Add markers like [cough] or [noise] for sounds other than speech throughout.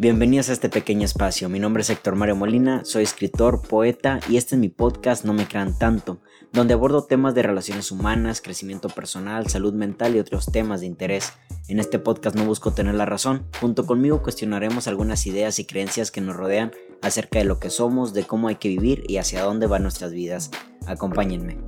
Bienvenidos a este pequeño espacio. Mi nombre es Héctor Mario Molina, soy escritor, poeta y este es mi podcast No me crean tanto, donde abordo temas de relaciones humanas, crecimiento personal, salud mental y otros temas de interés. En este podcast no busco tener la razón. Junto conmigo cuestionaremos algunas ideas y creencias que nos rodean acerca de lo que somos, de cómo hay que vivir y hacia dónde van nuestras vidas. Acompáñenme.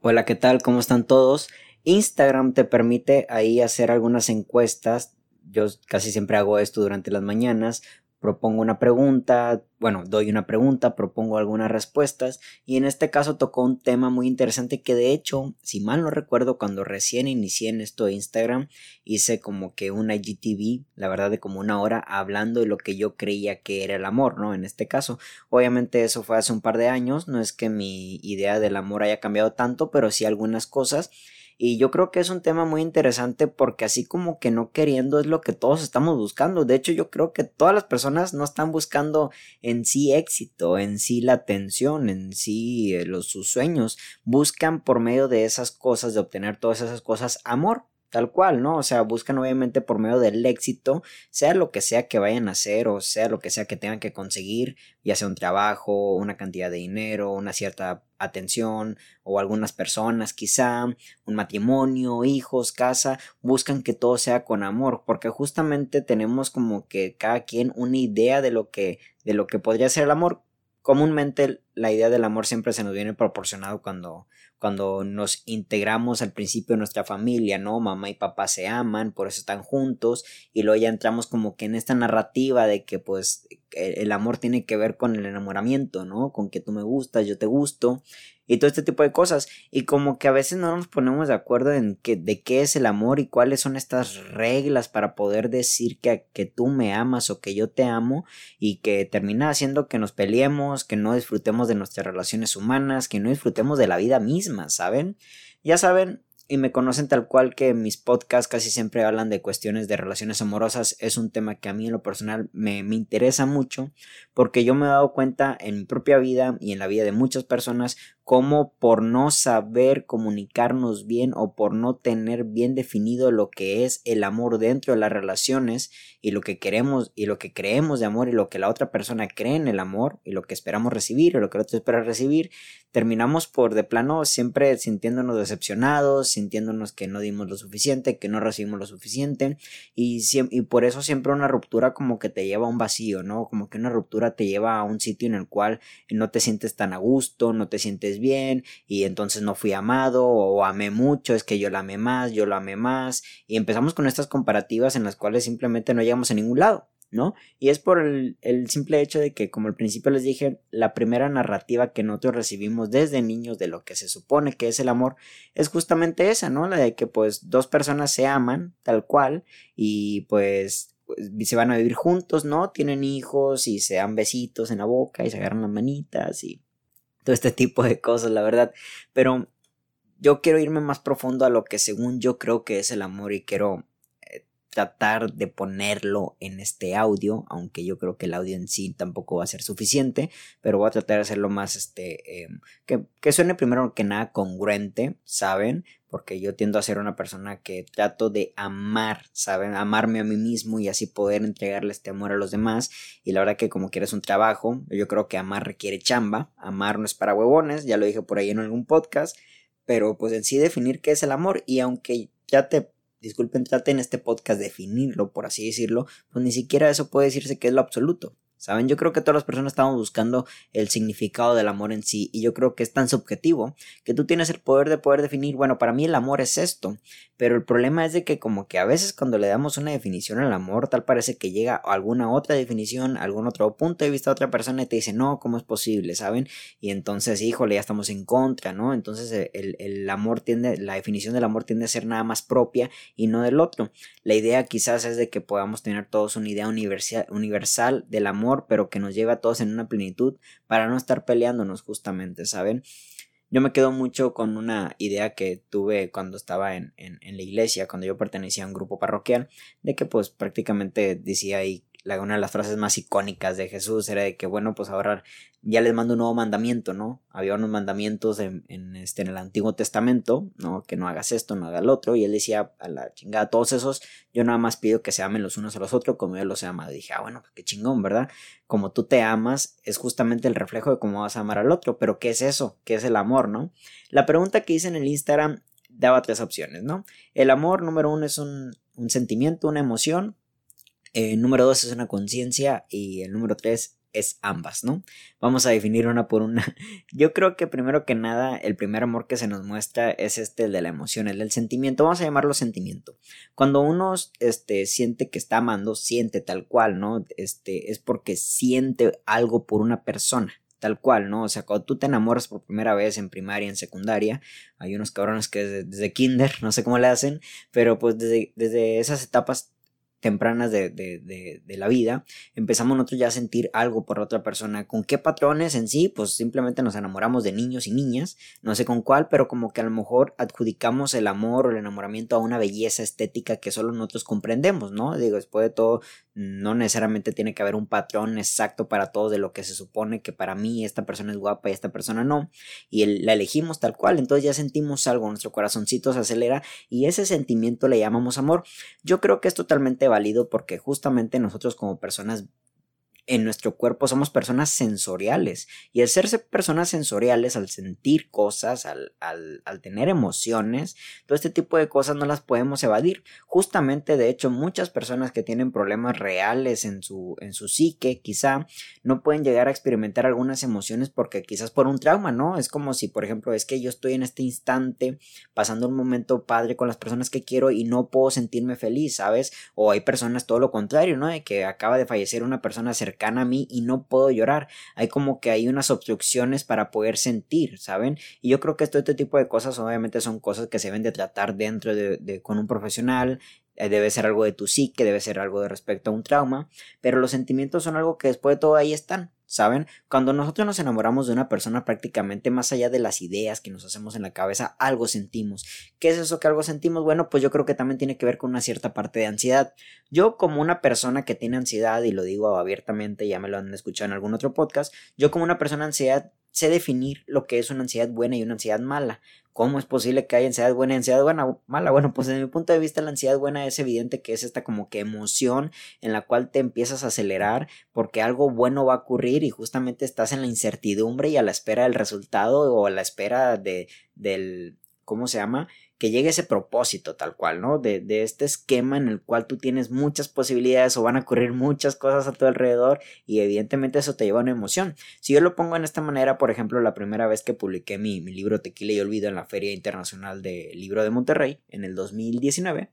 Hola, ¿qué tal? ¿Cómo están todos? Instagram te permite ahí hacer algunas encuestas. Yo casi siempre hago esto durante las mañanas. Propongo una pregunta, bueno, doy una pregunta, propongo algunas respuestas y en este caso tocó un tema muy interesante que de hecho, si mal no recuerdo, cuando recién inicié en esto Instagram, hice como que una IGTV, la verdad de como una hora, hablando de lo que yo creía que era el amor, ¿no? En este caso, obviamente eso fue hace un par de años, no es que mi idea del amor haya cambiado tanto, pero sí algunas cosas y yo creo que es un tema muy interesante porque así como que no queriendo es lo que todos estamos buscando. De hecho, yo creo que todas las personas no están buscando en sí éxito, en sí la atención, en sí eh, los, sus sueños. Buscan por medio de esas cosas, de obtener todas esas cosas, amor tal cual, ¿no? O sea, buscan obviamente por medio del éxito, sea lo que sea que vayan a hacer o sea lo que sea que tengan que conseguir, ya sea un trabajo, una cantidad de dinero, una cierta atención o algunas personas quizá, un matrimonio, hijos, casa, buscan que todo sea con amor, porque justamente tenemos como que cada quien una idea de lo que de lo que podría ser el amor. Comúnmente la idea del amor siempre se nos viene proporcionado cuando cuando nos integramos al principio de nuestra familia, ¿no? Mamá y papá se aman, por eso están juntos, y luego ya entramos como que en esta narrativa de que pues el amor tiene que ver con el enamoramiento, ¿no? Con que tú me gustas, yo te gusto, y todo este tipo de cosas. Y como que a veces no nos ponemos de acuerdo en que, de qué es el amor y cuáles son estas reglas para poder decir que, que tú me amas o que yo te amo y que termina haciendo que nos peleemos, que no disfrutemos de nuestras relaciones humanas, que no disfrutemos de la vida misma, ¿saben? Ya saben, y me conocen tal cual que mis podcasts casi siempre hablan de cuestiones de relaciones amorosas, es un tema que a mí en lo personal me, me, interesa mucho porque yo me he dado cuenta en mi propia vida y en la vida de muchas personas cómo por no saber comunicarnos bien o por no tener bien definido lo que es el amor dentro de las relaciones y lo que queremos y lo que creemos de amor y lo que la otra persona cree en el amor y lo que esperamos recibir o lo que el otro espera recibir, terminamos por de plano siempre sintiéndonos decepcionados, sintiéndonos que no dimos lo suficiente, que no recibimos lo suficiente y, y por eso siempre una ruptura como que te lleva a un vacío, ¿no? Como que una ruptura te lleva a un sitio en el cual no te sientes tan a gusto, no te sientes bien y entonces no fui amado o amé mucho, es que yo la amé más, yo lo amé más y empezamos con estas comparativas en las cuales simplemente no llegamos a ningún lado. ¿no? Y es por el, el, simple hecho de que, como al principio les dije, la primera narrativa que nosotros recibimos desde niños de lo que se supone que es el amor es justamente esa, ¿no? La de que pues dos personas se aman tal cual y pues, pues se van a vivir juntos, ¿no? Tienen hijos y se dan besitos en la boca y se agarran las manitas y todo este tipo de cosas, la verdad. Pero yo quiero irme más profundo a lo que según yo creo que es el amor y quiero tratar de ponerlo en este audio, aunque yo creo que el audio en sí tampoco va a ser suficiente, pero voy a tratar de hacerlo más, este, em, que, que suene primero que nada congruente, ¿saben? porque yo tiendo a ser una persona que trato de amar, ¿saben? Amarme a mí mismo y así poder entregarle este amor a los demás. Y la verdad que como quieres un trabajo, yo creo que amar requiere chamba, amar no es para huevones, ya lo dije por ahí en algún podcast, pero pues en sí definir qué es el amor y aunque ya te disculpen, trate en este podcast definirlo, por así decirlo, pues ni siquiera eso puede decirse que es lo absoluto. ¿Saben? Yo creo que todas las personas estamos buscando el significado del amor en sí y yo creo que es tan subjetivo que tú tienes el poder de poder definir, bueno, para mí el amor es esto, pero el problema es de que como que a veces cuando le damos una definición al amor, tal parece que llega a alguna otra definición, algún otro punto de vista de otra persona y te dice, no, ¿cómo es posible? ¿Saben? Y entonces, híjole, ya estamos en contra, ¿no? Entonces eh, el, el amor tiende, la definición del amor tiende a ser nada más propia y no del otro. La idea quizás es de que podamos tener todos una idea universal, universal del amor pero que nos lleva a todos en una plenitud para no estar peleándonos justamente, ¿saben? Yo me quedo mucho con una idea que tuve cuando estaba en, en, la iglesia, cuando yo pertenecía a un grupo parroquial, de que pues prácticamente decía ahí una de las frases más icónicas de Jesús era de que, bueno, pues ahora ya les mando un nuevo mandamiento, ¿no? Había unos mandamientos en, este, en el Antiguo Testamento, ¿no? Que no hagas esto, no hagas lo otro, y él decía a la chingada, todos esos, yo nada más pido que se amen los unos a los otros como yo los he amado. Y dije, ah, bueno, pues qué chingón, ¿verdad? Como tú te amas, es justamente el reflejo de cómo vas a amar al otro, pero ¿qué es eso? ¿Qué es el amor, no? La pregunta que hice en el Instagram daba tres opciones, ¿no? El amor, número uno, es un, un sentimiento, una emoción, el eh, número dos es una conciencia y el número tres es ambas, ¿no? Vamos a definir una por una. [laughs] Yo creo que primero que nada, el primer amor que se nos muestra es este el de la emoción, el del sentimiento. Vamos a llamarlo sentimiento. Cuando uno este, siente que está amando, siente tal cual, ¿no? Este, es porque siente algo por una persona tal cual, ¿no? O sea, cuando tú te enamoras por primera vez en primaria, en secundaria, hay unos cabrones que desde, kinder, [laughs] no sé cómo le hacen, pero pues desde, desde esas etapas tempranas de, de, de, la vida, empezamos nosotros ya a sentir algo por otra persona. ¿Con qué patrones en sí? Pues simplemente nos enamoramos de niños y niñas, no sé con cuál, pero como que a lo mejor adjudicamos el amor o el enamoramiento a una belleza estética que solo nosotros comprendemos, ¿no? Digo, después de todo, no necesariamente tiene que haber un patrón exacto para todos de lo que se supone que para mí esta persona es guapa y esta persona no, y la elegimos tal cual, entonces ya sentimos algo, nuestro corazoncito se acelera y ese sentimiento le llamamos amor. Yo creo que es totalmente válido porque justamente nosotros como personas en nuestro cuerpo somos personas sensoriales y al ser personas sensoriales, al sentir cosas, al, al, tener emociones, todo este tipo de cosas no las podemos evadir. Justamente, de hecho, muchas personas que tienen problemas reales en su, en su psique, quizá no pueden llegar a experimentar algunas emociones porque quizás por un trauma, ¿no? Es como si, por ejemplo, es que yo estoy en este instante pasando un momento padre con las personas que quiero y no puedo sentirme feliz, ¿sabes? O hay personas todo lo contrario, ¿no? De que acaba de fallecer una persona cercana a mí y no puedo llorar. Hay como que hay unas obstrucciones para poder sentir, ¿saben? Y yo creo que todo este tipo de cosas obviamente son cosas que se deben de tratar dentro de, con un profesional, eh, debe ser algo de tu psique, debe ser algo de respecto a un trauma, pero los sentimientos son algo que después de todo ahí están, ¿saben? Cuando nosotros nos enamoramos de una persona prácticamente más allá de las ideas que nos hacemos en la cabeza, algo sentimos. ¿Qué es eso que algo sentimos? Bueno, pues yo creo que también tiene que ver con una cierta parte de ansiedad. Yo como una persona que tiene ansiedad, y lo digo abiertamente, ya me lo han escuchado en algún otro podcast, yo como una persona ansiedad sé definir lo que es una ansiedad buena y una ansiedad mala. ¿Cómo es posible que haya ansiedad buena y ansiedad buena, mala? Bueno, pues desde mi punto de vista la ansiedad buena es evidente que es esta como que emoción en la cual te empiezas a acelerar porque algo bueno va a ocurrir y justamente estás en la incertidumbre y a la espera del resultado o a la espera de, del, ¿cómo se llama? Que llegue ese propósito tal cual, ¿no? De, de, este esquema en el cual tú tienes muchas posibilidades o van a ocurrir muchas cosas a tu alrededor y evidentemente eso te lleva a una emoción. Si yo lo pongo en esta manera, por ejemplo, la primera vez que publiqué mi, mi libro Tequila y Olvido en la Feria Internacional de Libro de Monterrey en el 2019,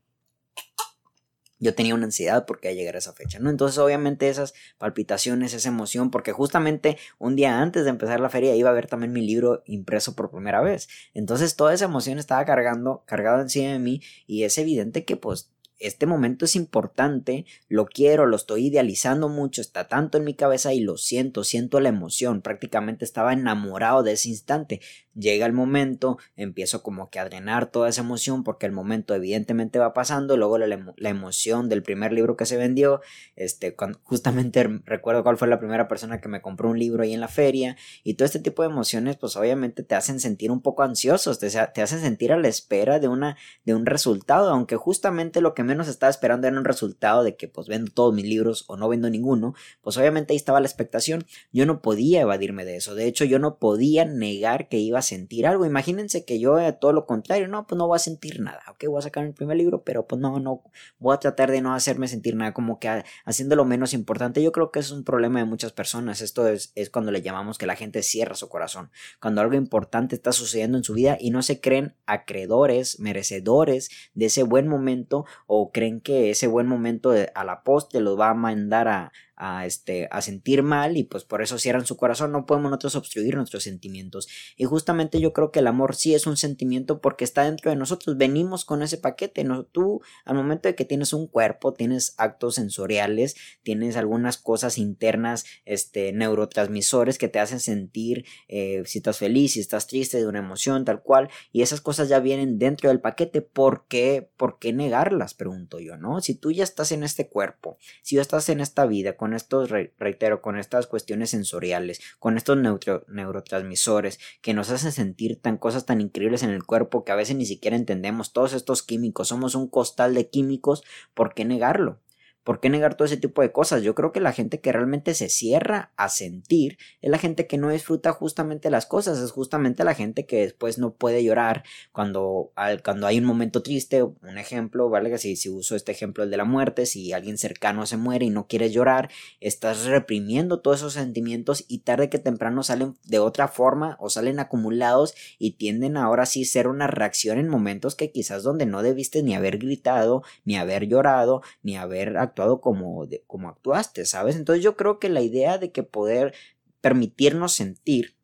yo tenía una ansiedad porque llegar a esa fecha, ¿no? Entonces, obviamente, esas palpitaciones, esa emoción, porque justamente un día antes de empezar la feria iba a ver también mi libro impreso por primera vez. Entonces, toda esa emoción estaba cargando, cargado encima de mí, y es evidente que, pues, este momento es importante, lo quiero, lo estoy idealizando mucho, está tanto en mi cabeza y lo siento, siento la emoción, prácticamente estaba enamorado de ese instante llega el momento, empiezo como que a drenar toda esa emoción porque el momento evidentemente va pasando, luego la, emoción del primer libro que se vendió, este, justamente recuerdo cuál fue la primera persona que me compró un libro ahí en la feria y todo este tipo de emociones pues obviamente te hacen sentir un poco ansiosos, te, te hacen sentir a la espera de, una, de un resultado, aunque justamente lo que menos estaba esperando era un resultado de que pues vendo todos mis libros o no vendo ninguno, pues obviamente ahí estaba la expectación, yo no podía evadirme de eso, de hecho yo no podía negar que iba sentir algo. Imagínense que yo eh, todo lo contrario, no, pues no voy a sentir nada, ok, voy a sacar el primer libro, pero pues no, no, voy a tratar de no hacerme sentir nada, como que haciendo lo menos importante. Yo creo que es un problema de muchas personas. Esto es, es cuando le llamamos que la gente cierra su corazón, cuando algo importante está sucediendo en su vida y no se creen acreedores, merecedores de ese buen momento o creen que ese buen momento a la poste los va a mandar a, a, este, a sentir mal y pues por eso cierran su corazón, no podemos nosotros obstruir nuestros sentimientos. Y justamente yo creo que el amor sí es un sentimiento porque está dentro de nosotros, venimos con ese paquete, ¿no? Tú al momento de que tienes un cuerpo, tienes actos sensoriales, tienes algunas cosas internas, este, neurotransmisores que te hacen sentir eh, si estás feliz, si estás triste de una emoción, tal cual, y esas cosas ya vienen dentro del paquete, ¿por qué, ¿por qué negarlas? Pregunto yo, ¿no? Si tú ya estás en este cuerpo, si ya estás en esta vida, con estos, reitero, con estas cuestiones sensoriales, con estos neurotransmisores que nos hacen sentir tan cosas tan increíbles en el cuerpo que a veces ni siquiera entendemos, todos estos químicos, somos un costal de químicos, ¿por qué negarlo? ¿Por qué negar todo ese tipo de cosas? Yo creo que la gente que realmente se cierra a sentir es la gente que no disfruta justamente las cosas, es justamente la gente que después no puede llorar cuando, cuando hay un momento triste, un ejemplo, ¿vale? Si, uso este ejemplo el de la muerte, si alguien cercano se muere y no quieres llorar, estás reprimiendo todos esos sentimientos y tarde que temprano salen de otra forma o salen acumulados y tienden ahora sí ser una reacción en momentos que quizás donde no debiste ni haber gritado, ni haber llorado, ni haber como, como actuaste, ¿sabes? Entonces yo creo que la idea de que poder permitirnos sentir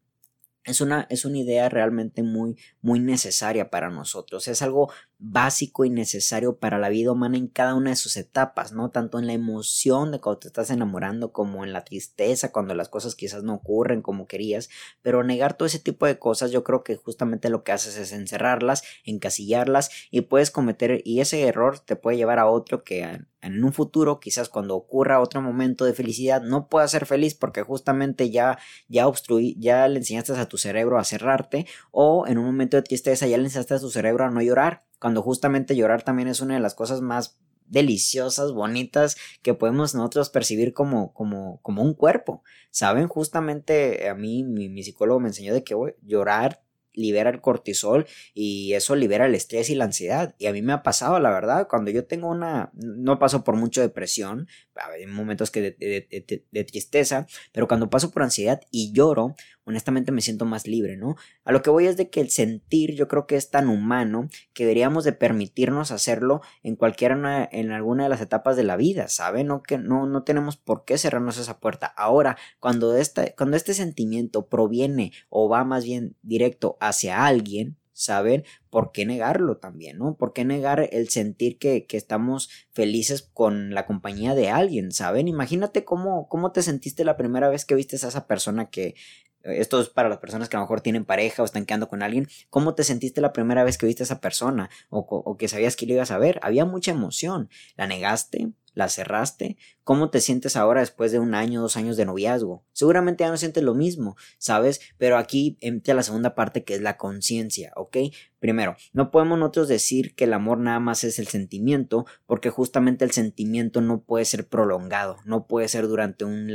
es una, es una idea realmente muy, muy necesaria para nosotros. Es algo básico y necesario para la vida humana en cada una de sus etapas, ¿no? Tanto en la emoción de cuando te estás enamorando como en la tristeza, cuando las cosas quizás no ocurren como querías, pero negar todo ese tipo de cosas yo creo que justamente lo que haces es encerrarlas, encasillarlas y puedes cometer y ese error te puede llevar a otro que en un futuro, quizás cuando ocurra otro momento de felicidad, no puedas ser feliz porque justamente ya, ya obstruí, ya le enseñaste a tu cerebro a cerrarte, o en un momento de tristeza ya le enseñaste a tu cerebro a no llorar, cuando justamente llorar también es una de las cosas más deliciosas, bonitas que podemos nosotros percibir como, como, como un cuerpo. Saben, justamente a mí mi, psicólogo me enseñó de que llorar libera el cortisol y eso libera el estrés y la ansiedad. Y a mí me ha pasado, la verdad, cuando yo tengo una, no paso por mucho depresión, hay momentos que de, de, tristeza, pero cuando paso por ansiedad y lloro, honestamente me siento más libre, ¿no? A lo que voy es de que el sentir yo creo que es tan humano que deberíamos de permitirnos hacerlo en cualquiera, en alguna de las etapas de la vida, ¿saben? No, que no, no tenemos por qué cerrarnos esa puerta. Ahora, cuando, cuando este sentimiento proviene o va más bien directo hacia alguien, ¿saben? ¿Por qué negarlo también, no? ¿Por qué negar el sentir que, que, estamos felices con la compañía de alguien, ¿saben? Imagínate cómo, cómo te sentiste la primera vez que viste a esa persona que, esto es para las personas que a lo mejor tienen pareja o están quedando con alguien. ¿Cómo te sentiste la primera vez que viste a esa persona? O, o que sabías que lo ibas a ver. Había mucha emoción. ¿La negaste? ¿La cerraste? ¿Cómo te sientes ahora después de un año, dos años de noviazgo? Seguramente ya no sientes lo mismo, ¿sabes? Pero aquí entra la segunda parte que es la conciencia, ¿ok? Primero, no podemos nosotros decir que el amor nada más es el sentimiento, porque justamente el sentimiento no puede ser prolongado, no puede ser durante un,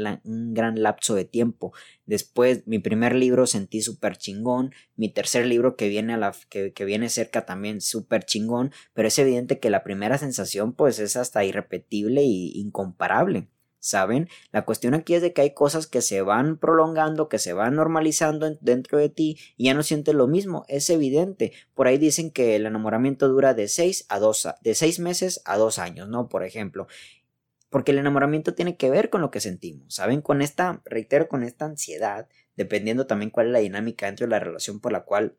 gran lapso de tiempo. Después, mi primer libro sentí súper chingón, mi tercer libro que viene, a la, que, que viene cerca también súper chingón, pero es evidente que la primera sensación pues es hasta irrepetible e incomparable. ¿saben? La cuestión aquí es de que hay cosas que se van prolongando, que se van normalizando dentro de ti y ya no sientes lo mismo, es evidente. Por ahí dicen que el enamoramiento dura de 6 a 2, de 6 meses a 2 años, ¿no? Por ejemplo. Porque el enamoramiento tiene que ver con lo que sentimos, ¿saben? Con esta, reitero, con esta ansiedad, dependiendo también cuál es la dinámica dentro de la relación por la cual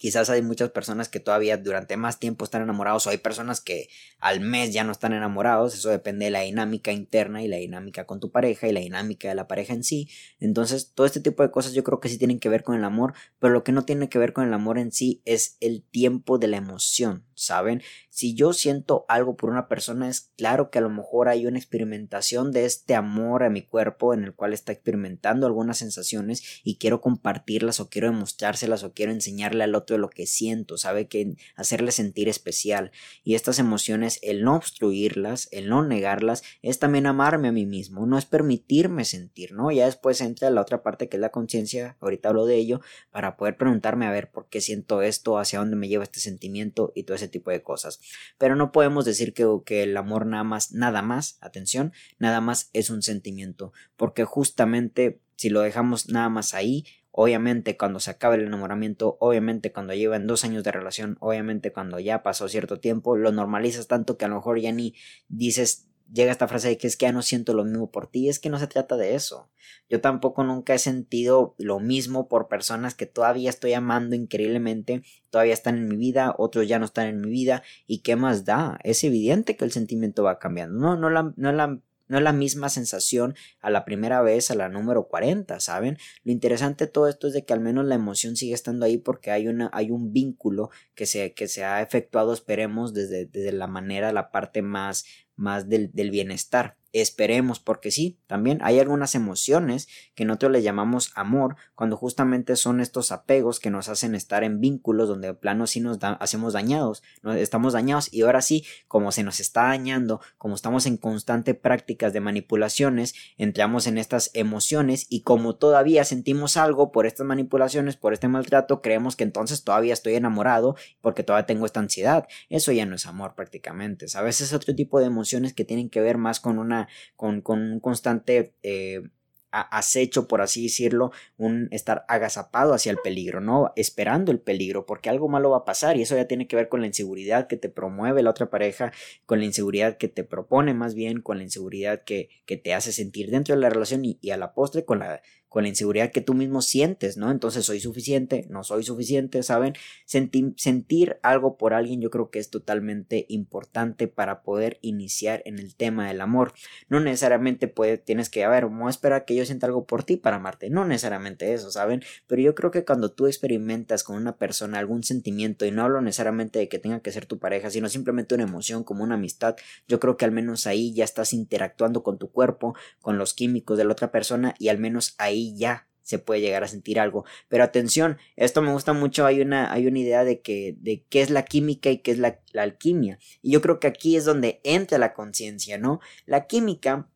Quizás hay muchas personas que todavía durante más tiempo están enamorados o hay personas que al mes ya no están enamorados. Eso depende de la dinámica interna y la dinámica con tu pareja y la dinámica de la pareja en sí. Entonces, todo este tipo de cosas yo creo que sí tienen que ver con el amor, pero lo que no tiene que ver con el amor en sí es el tiempo de la emoción, ¿saben? Si yo siento algo por una persona, es claro que a lo mejor hay una experimentación de este amor a mi cuerpo en el cual está experimentando algunas sensaciones y quiero compartirlas o quiero demostrárselas o quiero enseñarle al otro lo que siento, sabe que hacerle sentir especial. Y estas emociones, el no obstruirlas, el no negarlas, es también amarme a mí mismo, no es permitirme sentir, ¿no? Ya después entra la otra parte que es la conciencia, ahorita hablo de ello, para poder preguntarme a ver por qué siento esto, hacia dónde me lleva este sentimiento y todo ese tipo de cosas. Pero no podemos decir que, que el amor nada más, nada más, atención, nada más es un sentimiento, porque justamente si lo dejamos nada más ahí, Obviamente cuando se acabe el enamoramiento, obviamente cuando llevan dos años de relación, obviamente cuando ya pasó cierto tiempo, lo normalizas tanto que a lo mejor ya ni dices llega esta frase de que es que ya no siento lo mismo por ti, es que no se trata de eso. Yo tampoco nunca he sentido lo mismo por personas que todavía estoy amando increíblemente, todavía están en mi vida, otros ya no están en mi vida, y qué más da, es evidente que el sentimiento va cambiando, no, no la, no la no es la misma sensación a la primera vez, a la número 40, ¿saben? Lo interesante de todo esto es de que al menos la emoción sigue estando ahí porque hay, una, hay un vínculo que se, que se ha efectuado, esperemos, desde, desde la manera, la parte más, más del, del bienestar. Esperemos, porque sí, también hay algunas emociones que nosotros le llamamos amor, cuando justamente son estos apegos que nos hacen estar en vínculos donde de plano sí nos hacemos dañados, estamos dañados y ahora sí, como se nos está dañando, como estamos en constante prácticas de manipulaciones, entramos en estas emociones y como todavía sentimos algo por estas manipulaciones, por este maltrato, creemos que entonces todavía estoy enamorado porque todavía tengo esta ansiedad. Eso ya no es amor prácticamente, A veces es otro tipo de emociones que tienen que ver más con una con, un constante eh, acecho, por así decirlo, un estar agazapado hacia el peligro, ¿no? Esperando el peligro, porque algo malo va a pasar y eso ya tiene que ver con la inseguridad que te promueve la otra pareja, con la inseguridad que te propone más bien, con la inseguridad que, que te hace sentir dentro de la relación y a la postre con la con la inseguridad que tú mismo sientes, ¿no? Entonces soy suficiente, no soy suficiente, ¿saben? sentir algo por alguien yo creo que es totalmente importante para poder iniciar en el tema del amor. No necesariamente puede, tienes que, a ver, vamos esperar que yo sienta algo por ti para amarte, no necesariamente eso, ¿saben? Pero yo creo que cuando tú experimentas con una persona algún sentimiento, y no hablo necesariamente de que tenga que ser tu pareja, sino simplemente una emoción como una amistad, yo creo que al menos ahí ya estás interactuando con tu cuerpo, con los químicos de la otra persona y al menos ahí ya se puede llegar a sentir algo. Pero atención, esto me gusta mucho, hay una, hay una idea de que, de qué es la química y qué es la, la alquimia. Y yo creo que aquí es donde entra la conciencia, ¿no? La química,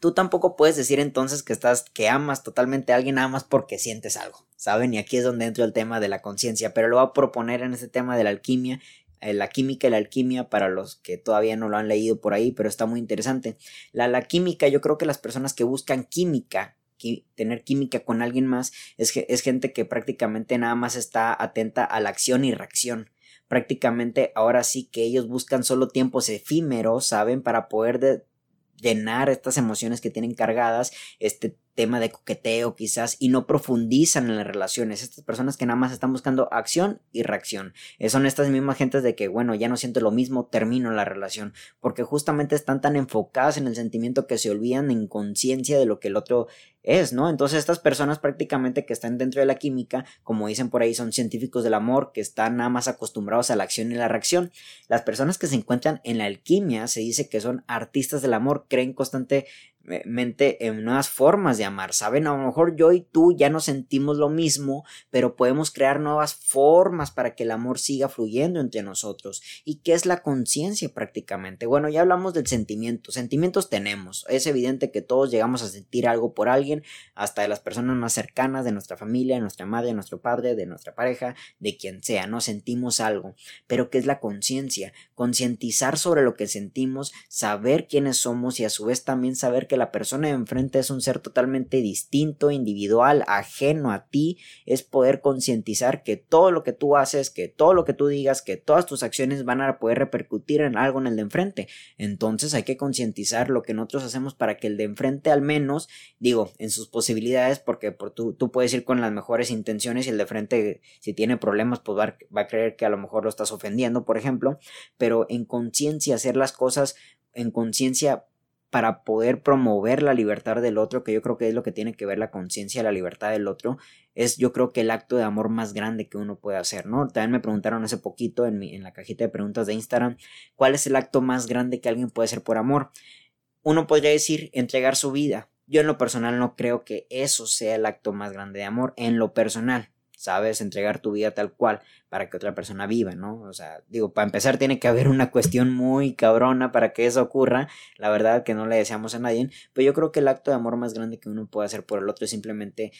tú tampoco puedes decir entonces que estás, que amas totalmente a alguien, amas porque sientes algo, ¿saben? Y aquí es donde entra el tema de la conciencia, pero lo voy a proponer en este tema de la alquimia, eh, la química y la alquimia para los que todavía no lo han leído por ahí, pero está muy interesante. La, la química, yo creo que las personas que buscan química tener química con alguien más es, es gente que prácticamente nada más está atenta a la acción y reacción. Prácticamente ahora sí que ellos buscan solo tiempos efímeros, ¿saben? Para poder llenar estas emociones que tienen cargadas, este tema de coqueteo quizás y no profundizan en las relaciones. Estas personas que nada más están buscando acción y reacción. Eh, son estas mismas gentes de que, bueno, ya no siento lo mismo, termino la relación. Porque justamente están tan enfocadas en el sentimiento que se olvidan en conciencia de lo que el otro es, ¿no? Entonces estas personas prácticamente que están dentro de la química, como dicen por ahí, son científicos del amor que están nada más acostumbrados a la acción y la reacción. Las personas que se encuentran en la alquimia se dice que son artistas del amor, creen constante mente en nuevas formas de amar, ¿saben? A lo mejor yo y tú ya no sentimos lo mismo, pero podemos crear nuevas formas para que el amor siga fluyendo entre nosotros. ¿Y qué es la conciencia prácticamente? Bueno, ya hablamos del sentimiento. Sentimientos tenemos. Es evidente que todos llegamos a sentir algo por alguien, hasta de las personas más cercanas, de nuestra familia, de nuestra madre, de nuestro padre, de nuestra pareja, de quien sea, ¿no? Sentimos algo. Pero ¿qué es la conciencia? Concientizar sobre lo que sentimos, saber quiénes somos y a su vez también saber que la persona de enfrente es un ser totalmente distinto, individual, ajeno a ti, es poder concientizar que todo lo que tú haces, que todo lo que tú digas, que todas tus acciones van a poder repercutir en algo en el de enfrente. Entonces hay que concientizar lo que nosotros hacemos para que el de enfrente al menos, digo, en sus posibilidades, porque por tú, tú puedes ir con las mejores intenciones y el de frente, si tiene problemas, pues va, va a creer que a lo mejor lo estás ofendiendo, por ejemplo, pero en conciencia hacer las cosas en conciencia para poder promover la libertad del otro, que yo creo que es lo que tiene que ver la conciencia, la libertad del otro, es yo creo que el acto de amor más grande que uno puede hacer, ¿no? También me preguntaron hace poquito en, mi, en la cajita de preguntas de Instagram, ¿cuál es el acto más grande que alguien puede hacer por amor? Uno podría decir entregar su vida. Yo en lo personal no creo que eso sea el acto más grande de amor, en lo personal. ¿Sabes? Entregar tu vida tal cual para que otra persona viva, ¿no? O sea, digo, para empezar tiene que haber una cuestión muy cabrona para que eso ocurra, la verdad que no le deseamos a nadie, pero yo creo que el acto de amor más grande que uno puede hacer por el otro es simplemente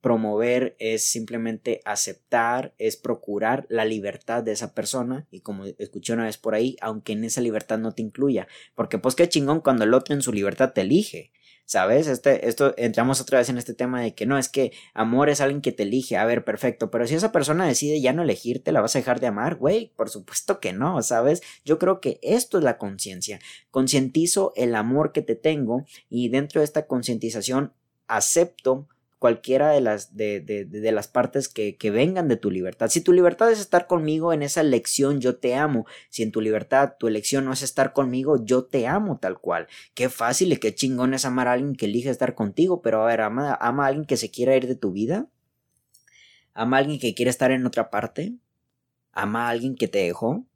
promover, es simplemente aceptar, es procurar la libertad de esa persona y como escuché una vez por ahí, aunque en esa libertad no te incluya, porque pues qué chingón cuando el otro en su libertad te elige, ¿Sabes? Este, esto, entramos otra vez en este tema de que no, es que amor es alguien que te elige. A ver, perfecto. Pero si esa persona decide ya no elegirte, ¿la vas a dejar de amar? Güey, por supuesto que no, ¿sabes? Yo creo que esto es la conciencia. Concientizo el amor que te tengo y dentro de esta concientización acepto cualquiera de las, de, de, las partes que, que, vengan de tu libertad. Si tu libertad es estar conmigo en esa elección, yo te amo. Si en tu libertad tu elección no es estar conmigo, yo te amo tal cual. Qué fácil y qué chingón es amar a alguien que elige estar contigo, pero a ver, ama, ama a alguien que se quiera ir de tu vida. Ama a alguien que quiere estar en otra parte. Ama a alguien que te dejó.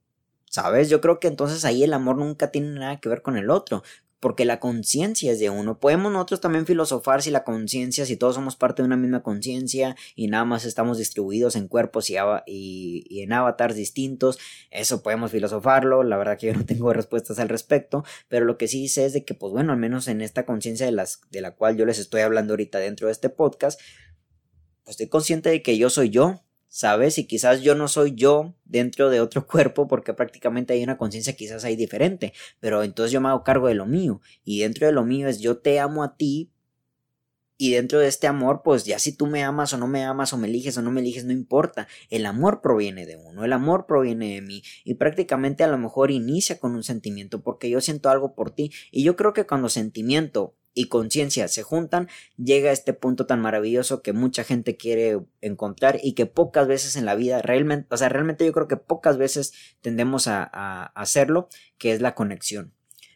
¿Sabes? Yo creo que entonces ahí el amor nunca tiene nada que ver con el otro porque la conciencia es de uno. Podemos nosotros también filosofar si la conciencia, si todos somos parte de una misma conciencia y nada más estamos distribuidos en cuerpos y, en avatars distintos, eso podemos filosofarlo, la verdad que yo no [laughs] tengo respuestas al respecto, pero lo que sí sé es de que, pues bueno, al menos en esta conciencia de, de la cual yo les estoy hablando ahorita dentro de este podcast, pues estoy consciente de que yo soy yo, ¿sabes? Y quizás yo no soy yo dentro de otro [laughs] cuerpo porque prácticamente hay una conciencia quizás ahí diferente, pero entonces yo me hago cargo de lo mío y dentro de lo mío es yo te amo a ti y dentro de este amor, pues ya si tú me amas o no me amas o me eliges o no me eliges, no importa. El amor proviene de uno, el amor proviene de mí. Y prácticamente a lo mejor inicia con un sentimiento porque yo siento algo por ti. Y yo creo que cuando sentimiento y conciencia se juntan, llega a este punto tan maravilloso que mucha gente quiere encontrar y que pocas veces en la vida, realmente, o sea, realmente yo creo que pocas veces tendemos a, hacerlo, que es la conexión.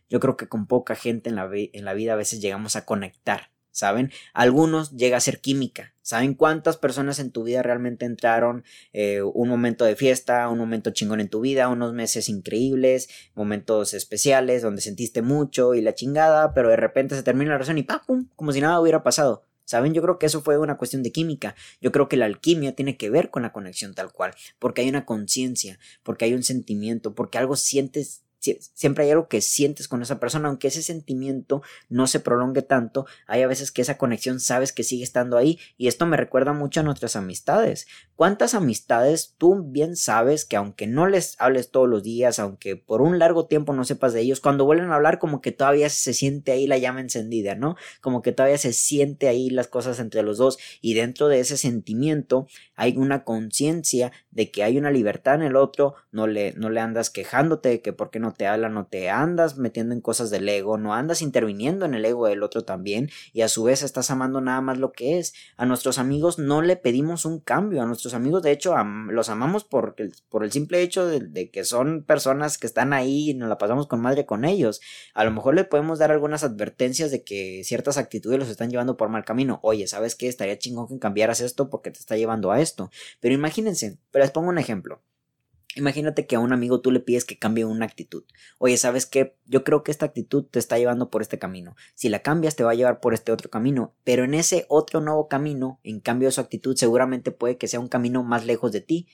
Yo creo que con poca gente en la, en la vida a veces llegamos a conectar ¿saben? Algunos llega a ser química. ¿Saben cuántas personas en tu vida realmente entraron eh, un momento de fiesta, un momento chingón en tu vida, unos meses increíbles, momentos especiales donde sentiste mucho y la chingada, pero de repente se termina la relación y ¡pum! como si nada hubiera pasado. ¿Saben? Yo creo que eso fue una cuestión de química. Yo creo que la alquimia tiene que ver con la conexión tal cual, porque hay una conciencia, porque hay un sentimiento, porque algo sientes siempre hay algo que sientes con esa persona, aunque ese sentimiento no se prolongue tanto, hay a veces que esa conexión sabes que sigue estando ahí y esto me recuerda mucho a nuestras amistades. ¿Cuántas amistades tú bien sabes que aunque no les hables todos los días, aunque por un largo tiempo no sepas de ellos, cuando vuelven a hablar como que todavía se siente ahí la llama encendida, ¿no? Como que todavía se siente ahí las cosas entre los dos y dentro de ese sentimiento hay una conciencia de que hay una libertad en el otro, no le, no le andas quejándote de que por qué no te habla, no te andas metiendo en cosas del ego, no andas interviniendo en el ego del otro también y a su vez estás amando nada más lo que es. A nuestros amigos no le pedimos un cambio, a nuestros amigos de hecho los amamos por el, por el simple hecho de, que son personas que están ahí y nos la pasamos con madre con ellos. A lo mejor le podemos dar algunas advertencias de que ciertas actitudes los están llevando por mal camino. Oye, ¿sabes qué? Estaría chingón que cambiaras esto porque te está llevando a esto. Pero imagínense, pero les pongo un ejemplo. Imagínate que a un amigo tú le pides que cambie una actitud. Oye, ¿sabes qué? Yo creo que esta actitud te está llevando por este camino. Si la cambias, te va a llevar por este otro camino. Pero en ese otro nuevo camino, en cambio de su actitud, seguramente puede que sea un camino más lejos de ti.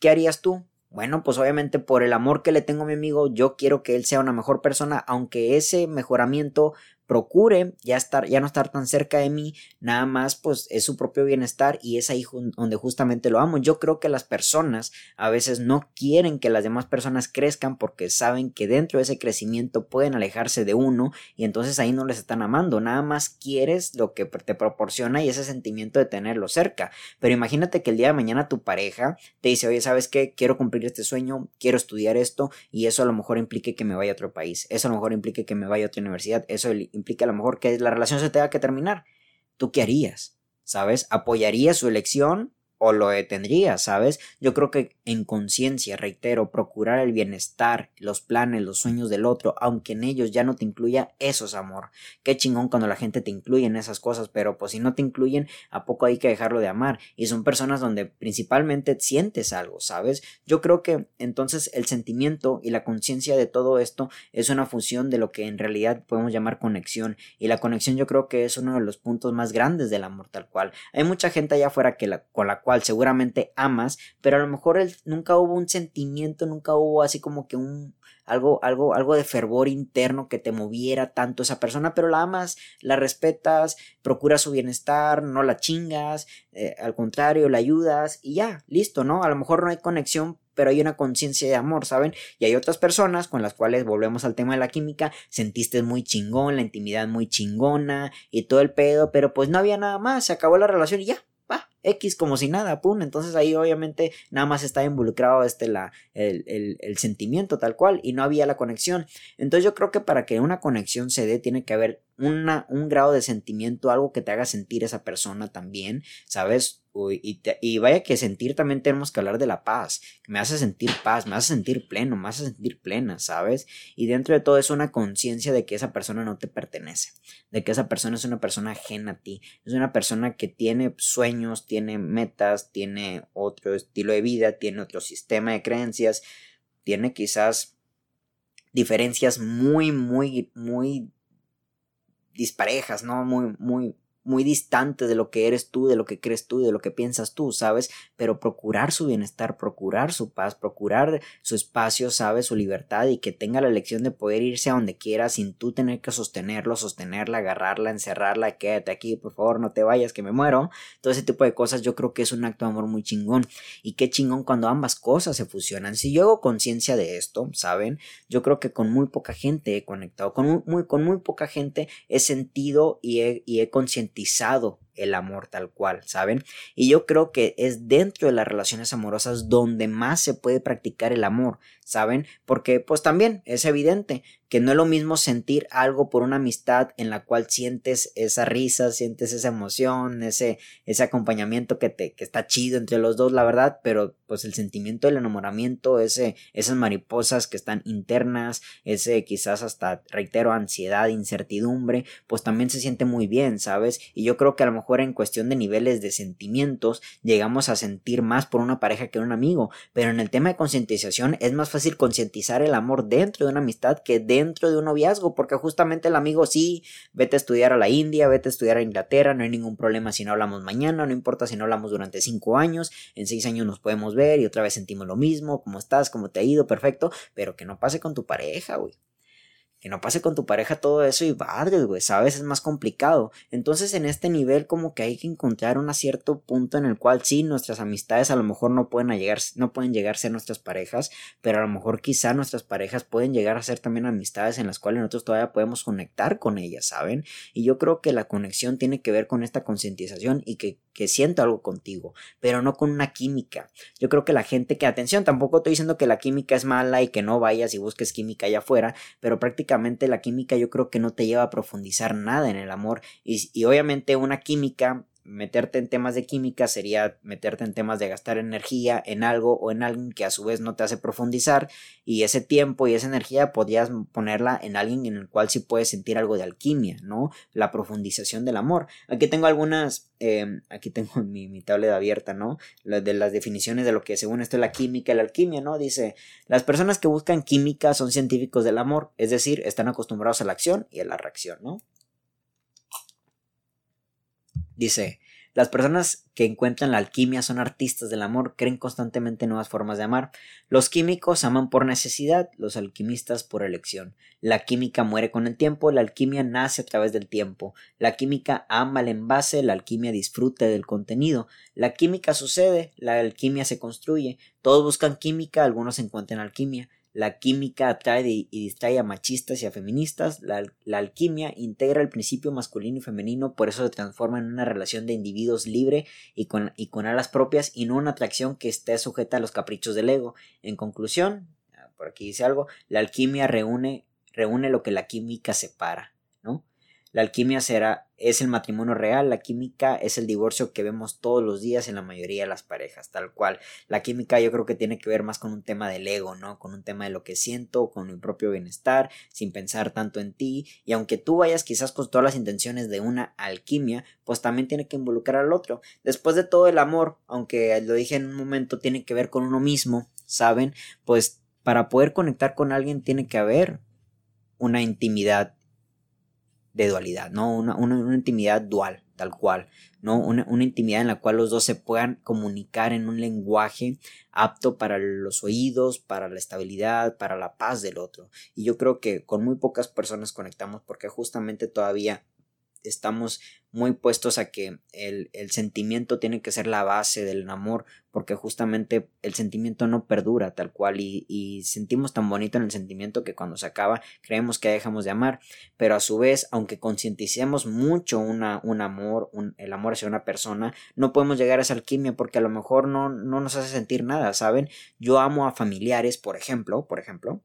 ¿Qué harías tú? Bueno, pues obviamente por el amor que le tengo a mi amigo, yo quiero que él sea una mejor persona, aunque ese mejoramiento procure ya estar, ya no estar tan cerca de mí, nada más pues es su propio bienestar y es ahí donde justamente lo amo. Yo creo que las personas a veces no quieren que las demás personas crezcan porque saben que dentro de ese crecimiento pueden alejarse de uno y entonces ahí no les están amando, nada más quieres lo que te proporciona y ese sentimiento de tenerlo cerca. Pero imagínate que el día de mañana tu pareja te dice, oye, ¿sabes qué? Quiero cumplir este sueño, quiero estudiar esto y eso a lo mejor implique que me vaya a otro país, eso a lo mejor implique que me vaya a otra universidad, eso implica a lo mejor que la relación se tenga que terminar. ¿Tú qué harías? ¿Sabes? ¿Apoyarías su elección o lo detendría, ¿sabes? Yo creo que en conciencia, reitero, procurar el bienestar, los planes, los sueños del otro, aunque en ellos ya no te incluya, eso es amor. Qué chingón cuando la gente te incluye en esas cosas, pero pues si no te incluyen, ¿a poco hay que dejarlo de amar? Y son personas donde principalmente sientes algo, ¿sabes? Yo creo que entonces el sentimiento y la conciencia de todo esto es una fusión de lo que en realidad podemos llamar conexión. Y la conexión yo creo que es uno de los puntos más grandes del amor tal cual. Hay mucha gente allá afuera que la, con la cual seguramente amas, pero a lo mejor nunca hubo un sentimiento, nunca hubo así como que un algo, algo, algo de fervor interno que te moviera tanto esa persona, pero la amas, la respetas, procuras su bienestar, no la chingas, eh, al contrario, la ayudas y ya, listo, ¿no? A lo mejor no hay conexión pero hay una conciencia de amor, ¿saben? Y hay otras personas con las cuales volvemos al tema de la química, sentiste muy chingón, la intimidad muy chingona y todo el pedo, pero pues no había nada más, se acabó la relación y ya, X como si nada, pum. Entonces ahí obviamente nada más está involucrado este la, el, el, sentimiento tal cual y no había la conexión. Entonces yo creo que para que una conexión se dé tiene que haber una, un grado de sentimiento, algo que te haga sentir esa persona también, ¿sabes? y, vaya que sentir también tenemos que hablar de la paz, me hace sentir paz, me hace sentir pleno, me hace sentir plena, ¿sabes? Y dentro de todo es una conciencia de que esa persona no te pertenece, de que esa persona es una persona ajena a ti, es una persona que tiene sueños, tiene metas, tiene otro estilo de vida, tiene otro sistema de creencias, tiene quizás diferencias muy, muy, muy disparejas, ¿no? Muy, muy, muy distante de lo que eres tú, de lo que crees tú, de lo que piensas tú, ¿sabes? Pero procurar su bienestar, procurar su paz, procurar su espacio, ¿sabes? Su libertad y que tenga la elección de poder irse a donde quiera sin tú tener que sostenerlo, sostenerla, agarrarla, encerrarla, quédate aquí, por favor, no te vayas, que me muero. Todo ese tipo de cosas yo creo que es un acto de amor muy chingón. Y qué chingón cuando ambas cosas se fusionan. Si yo hago conciencia de esto, ¿saben? Yo creo que con muy poca gente he conectado, con muy, con muy poca gente he sentido y he, y he garantizado el amor tal cual, ¿saben? Y yo creo que es dentro de las relaciones amorosas donde más se puede practicar el amor, ¿saben? Porque pues también es evidente que no es lo mismo sentir algo por una amistad en la cual sientes esa risa, sientes esa emoción, ese, ese acompañamiento que te, que está chido entre los dos, la verdad, pero pues el sentimiento del enamoramiento, ese, esas mariposas que están internas, ese quizás hasta, reitero, ansiedad, incertidumbre, pues también se siente muy bien, ¿sabes? Y yo creo que a lo mejor en cuestión de niveles de sentimientos llegamos a sentir más por una pareja que un amigo, pero en el tema de concientización es más fácil concientizar el amor dentro de una amistad que dentro de un noviazgo, porque justamente el amigo sí, vete a estudiar a la India, vete a estudiar a Inglaterra, no hay ningún problema si no hablamos mañana, no importa si no hablamos durante cinco años, en seis años nos podemos ver y otra vez sentimos lo mismo, cómo estás, cómo te ha ido, perfecto, pero que no pase con tu pareja, güey que no pase con tu pareja todo eso y padres, güey, sabes, es más complicado. Entonces en este nivel como que hay que encontrar un cierto punto en el cual sí, nuestras amistades a lo mejor no pueden llegar, no pueden llegar a ser nuestras parejas, pero a lo mejor quizá nuestras parejas pueden llegar a ser también amistades en las cuales nosotros todavía podemos conectar con ellas, ¿saben? Y yo creo que la conexión tiene que ver con esta concientización y que, que siento algo contigo, pero no con una química. Yo creo que la gente que, atención, tampoco estoy diciendo que la química es mala y que no vayas y busques química allá afuera, pero prácticamente la química yo creo que no te lleva a profundizar nada en el amor. Y, y obviamente una química meterte en temas de química sería meterte en temas de gastar energía en algo o en alguien que a su vez no te hace profundizar y ese tiempo y esa energía podrías ponerla en alguien en el cual sí puedes sentir algo de alquimia, ¿no? La profundización del amor. Aquí tengo algunas, em, aquí tengo [laughs] mi, mi tableta abierta, ¿no? de las definiciones de lo que según esto es la química la alquimia, ¿no? Dice, las personas que buscan química son científicos del amor, es decir, están acostumbrados a la acción y a la reacción, ¿no? Dice, las personas que encuentran la alquimia son artistas del amor, creen constantemente nuevas formas de amar. Los químicos aman por necesidad, los alquimistas por elección. La química muere con el tiempo, la alquimia nace a través del tiempo. La química ama el envase, la alquimia disfruta del contenido. La química sucede, la alquimia se construye. Todos buscan química, algunos encuentran alquimia. La química atrae y distrae a machistas y a feministas. La, alquimia integra el principio masculino y femenino, por eso se transforma en una relación de individuos libre y con, y con alas propias y no una atracción que esté sujeta a los caprichos del ego. En conclusión, por aquí dice algo, la alquimia reúne, reúne lo que la química separa. La alquimia será, es el matrimonio real, la química es el divorcio que vemos todos los días en la mayoría de las parejas, tal cual. La química yo creo que tiene que ver más con un tema del ego, ¿no? Con un tema de lo que siento, con mi propio bienestar, sin pensar tanto en ti. Y aunque tú vayas quizás con todas las intenciones de una alquimia, pues también tiene que involucrar al otro. Después de todo el amor, aunque lo dije en un momento, tiene que ver con uno mismo, ¿saben? Pues para poder conectar con alguien tiene que haber una intimidad de dualidad, ¿no? Una, una, intimidad dual, tal cual, ¿no? Una, una, intimidad en la cual los dos se puedan comunicar en un lenguaje apto para los oídos, para la estabilidad, para la paz del otro. Y yo creo que con muy pocas personas conectamos porque justamente todavía estamos muy puestos a que el, sentimiento tiene que ser la base del amor, porque justamente el sentimiento no perdura tal cual y, sentimos tan bonito en el sentimiento que cuando se acaba creemos que dejamos de amar, pero a su vez, aunque concienticemos mucho una, un amor, el amor hacia una persona, no podemos llegar a esa alquimia porque a lo mejor no, no nos hace sentir nada, ¿saben? Yo amo a familiares, por ejemplo, por ejemplo,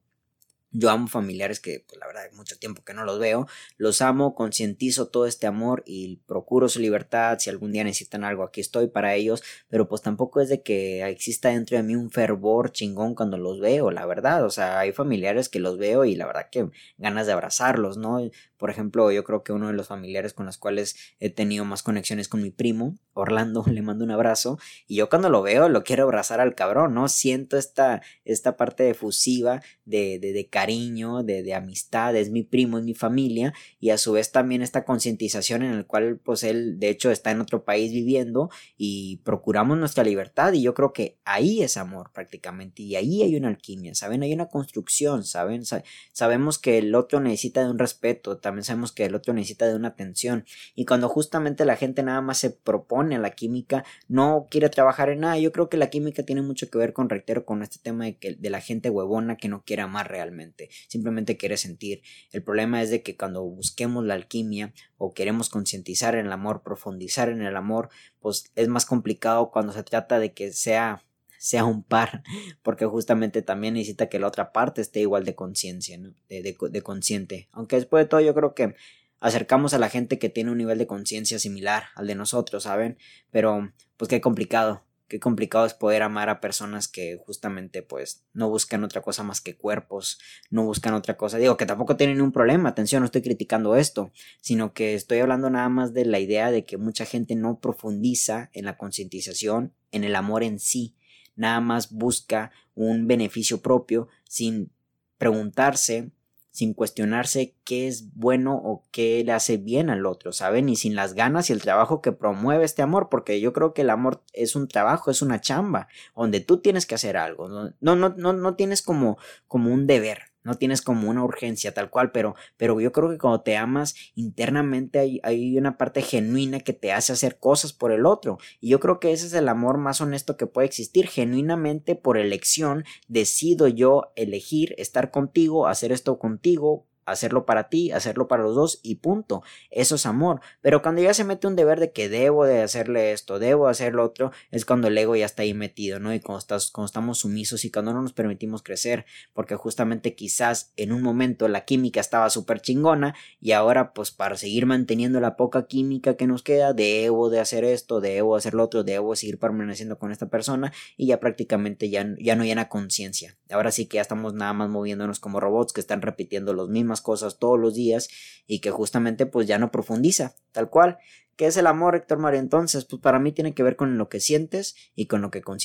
yo amo familiares que, pues, la verdad, hay mucho tiempo que no los veo. Los amo, concientizo todo este amor y procuro su libertad. Si algún día necesitan algo, aquí estoy para ellos. Pero pues tampoco es de que exista dentro de mí un fervor chingón cuando los veo, la verdad. O sea, hay familiares que los veo y la verdad que ganas de abrazarlos, ¿no? Por ejemplo, yo creo que uno de los familiares con los cuales he tenido más conexiones con mi primo, Orlando, [laughs] le mando un abrazo y yo cuando lo veo lo quiero abrazar al cabrón, ¿no? Siento esta, esta parte efusiva de, de, de cariño, de, de, amistad, es mi primo, es mi familia y a su vez también esta concientización en el cual pues él de hecho está en otro país viviendo y procuramos nuestra libertad y yo creo que ahí es amor prácticamente y ahí hay una alquimia, ¿saben? Hay una construcción, ¿saben? sabemos que el otro necesita de un respeto, también sabemos que el otro necesita de una atención. Y cuando justamente la gente nada más se propone a la química, no quiere trabajar en nada, yo creo que la química tiene mucho que ver con, reitero, con este tema de, que, de la gente huevona que no quiere amar realmente, simplemente quiere sentir. El problema es de que cuando busquemos la alquimia o queremos concientizar en el amor, profundizar en el amor, pues es más complicado cuando se trata de que sea sea un par, porque justamente también necesita que la otra parte esté igual de conciencia, ¿no? de, de, consciente. Aunque después de todo yo creo que acercamos a la gente que tiene un nivel de conciencia similar al de nosotros, ¿saben? Pero pues qué complicado, qué complicado es poder amar a personas que justamente pues no buscan otra cosa más que cuerpos, no buscan otra cosa. Digo que tampoco tienen un problema, atención, no estoy criticando esto, sino que estoy hablando nada más de la idea de que mucha gente no profundiza en la concientización, en el amor en sí nada más busca un beneficio propio sin preguntarse, sin cuestionarse qué es bueno o qué le hace bien al otro, ¿saben? Y sin las ganas y el trabajo que promueve este amor, porque yo creo que el amor es un trabajo, es una chamba, donde tú tienes que hacer algo, no, no, no, no tienes como, como un deber, no tienes como una urgencia tal cual, pero, pero yo creo que cuando te amas internamente hay, hay, una parte genuina que te hace hacer cosas por el otro. Y yo creo que ese es el amor más honesto que puede existir. Genuinamente por elección decido yo elegir estar contigo, hacer esto contigo, hacerlo para ti, hacerlo para los dos y punto. Eso es amor. Pero cuando ya se mete un deber de que debo de hacerle esto, debo hacer lo otro, es cuando el ego ya está ahí metido, ¿no? Y cuando, estás, cuando estamos sumisos y cuando no nos permitimos crecer, porque justamente quizás en un momento la química estaba súper chingona y ahora pues para seguir manteniendo la poca química que nos queda, debo de hacer esto, debo hacer lo otro, debo seguir permaneciendo con esta persona y ya prácticamente ya, ya no llena conciencia. Ahora sí que ya estamos nada más moviéndonos como robots que están repitiendo los mismos cosas todos los días y que justamente pues ya no profundiza, tal cual. ¿Qué es el amor, Héctor Mario? Entonces, pues para mí tiene que ver con lo que sientes y con lo que con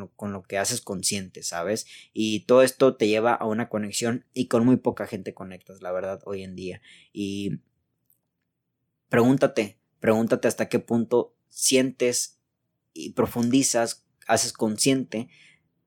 lo, con lo que haces consciente, ¿sabes? Y todo esto te lleva a una conexión y con muy poca gente conectas, la verdad, hoy en día. Y pregúntate, pregúntate hasta qué punto sientes y profundizas, haces consciente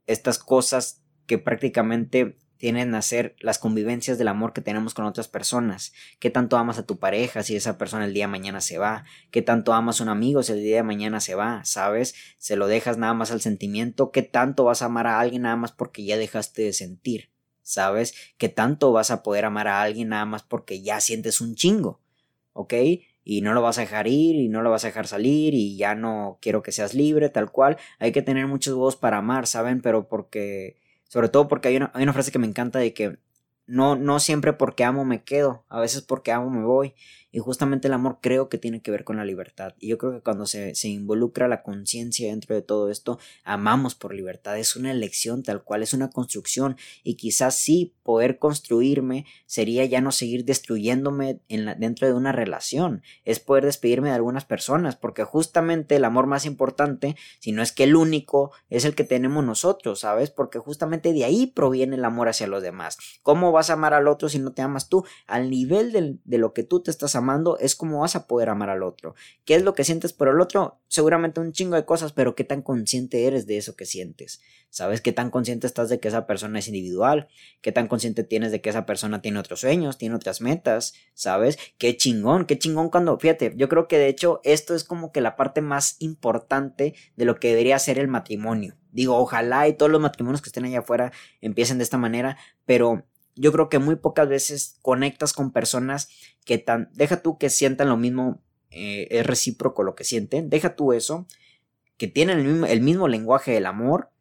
estas cosas que prácticamente tienen a ser las convivencias del amor que tenemos con otras personas. ¿Qué tanto amas a tu pareja si esa persona el día de mañana se va? ¿Qué tanto amas a un amigo si el día de mañana se va? ¿Sabes? ¿Se lo dejas nada más al sentimiento? ¿Qué tanto vas a amar a alguien nada más porque ya dejaste de sentir? ¿Sabes? ¿Qué tanto vas a poder amar a alguien nada más porque ya sientes un chingo? ¿Ok? y no lo vas a dejar ir y no lo vas a dejar salir y ya no quiero que seas libre, tal cual. Hay que tener muchos huevos para amar, ¿saben? Pero porque sobre todo porque hay una, hay una frase que me encanta de que no, no siempre porque amo me quedo, a veces porque amo me voy. Y justamente el amor creo que tiene que ver con la libertad. Y yo creo que cuando se, se involucra la conciencia dentro de todo esto, amamos por libertad. Es una elección tal cual, es una construcción. Y quizás sí poder construirme sería ya no seguir destruyéndome en la, dentro de una relación. Es poder despedirme de algunas personas. Porque justamente el amor más importante, si no es que el único, es el que tenemos nosotros, ¿sabes? Porque justamente de ahí proviene el amor hacia los demás. ¿Cómo vas a amar al otro si no te amas tú? Al nivel de, de lo que tú te estás amando es como vas a poder amar al otro. ¿Qué es lo que sientes por el otro? Seguramente un chingo de cosas, pero ¿qué tan consciente eres de eso que sientes? ¿Sabes qué tan consciente estás de que esa persona es individual? ¿Qué tan consciente tienes de que esa persona tiene otros sueños, tiene otras metas? ¿Sabes? Qué chingón, qué chingón cuando, fíjate, yo creo que de hecho esto es como que la parte más importante de lo que debería ser el matrimonio. Digo, ojalá y todos los matrimonios que estén allá afuera empiecen de esta manera, pero yo creo que muy pocas veces conectas con personas que tan, deja tú que sientan lo mismo, eh, es recíproco lo que sienten, deja tú eso, que tienen el mismo, el mismo lenguaje del amor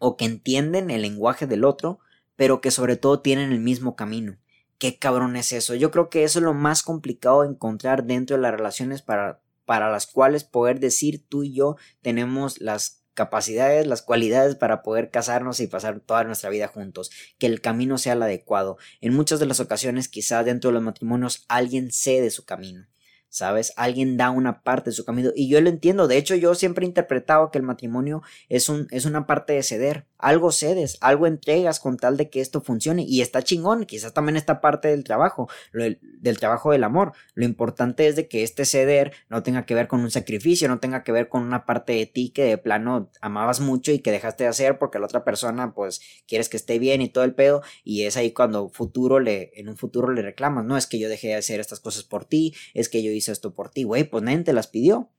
o que entienden el lenguaje del otro, pero que sobre todo tienen el mismo camino. Qué cabrón es eso. Yo creo que eso es lo más complicado de encontrar dentro de las relaciones para, para las cuales poder decir tú y yo tenemos las capacidades, las cualidades para poder casarnos y pasar toda nuestra vida juntos, que el camino sea el adecuado. En muchas de las ocasiones, quizá dentro de los matrimonios, alguien cede su camino. ¿sabes? Alguien da una parte de su camino y yo lo entiendo, de hecho yo siempre he interpretado que el matrimonio es, un, es una parte de ceder, algo cedes, algo entregas con tal de que esto funcione. Y está chingón, quizás también está parte del trabajo, del trabajo del amor, lo importante es de que este ceder no tenga que ver con un sacrificio, no tenga que ver con una parte de ti que de plano amabas mucho y que dejaste de hacer porque la otra persona pues quieres que esté bien y todo el pedo y es ahí cuando futuro le, en un futuro le reclamas, no es que yo dejé de hacer estas cosas por ti, es que yo hice esto por ti, güey, pues nadie te las pidió.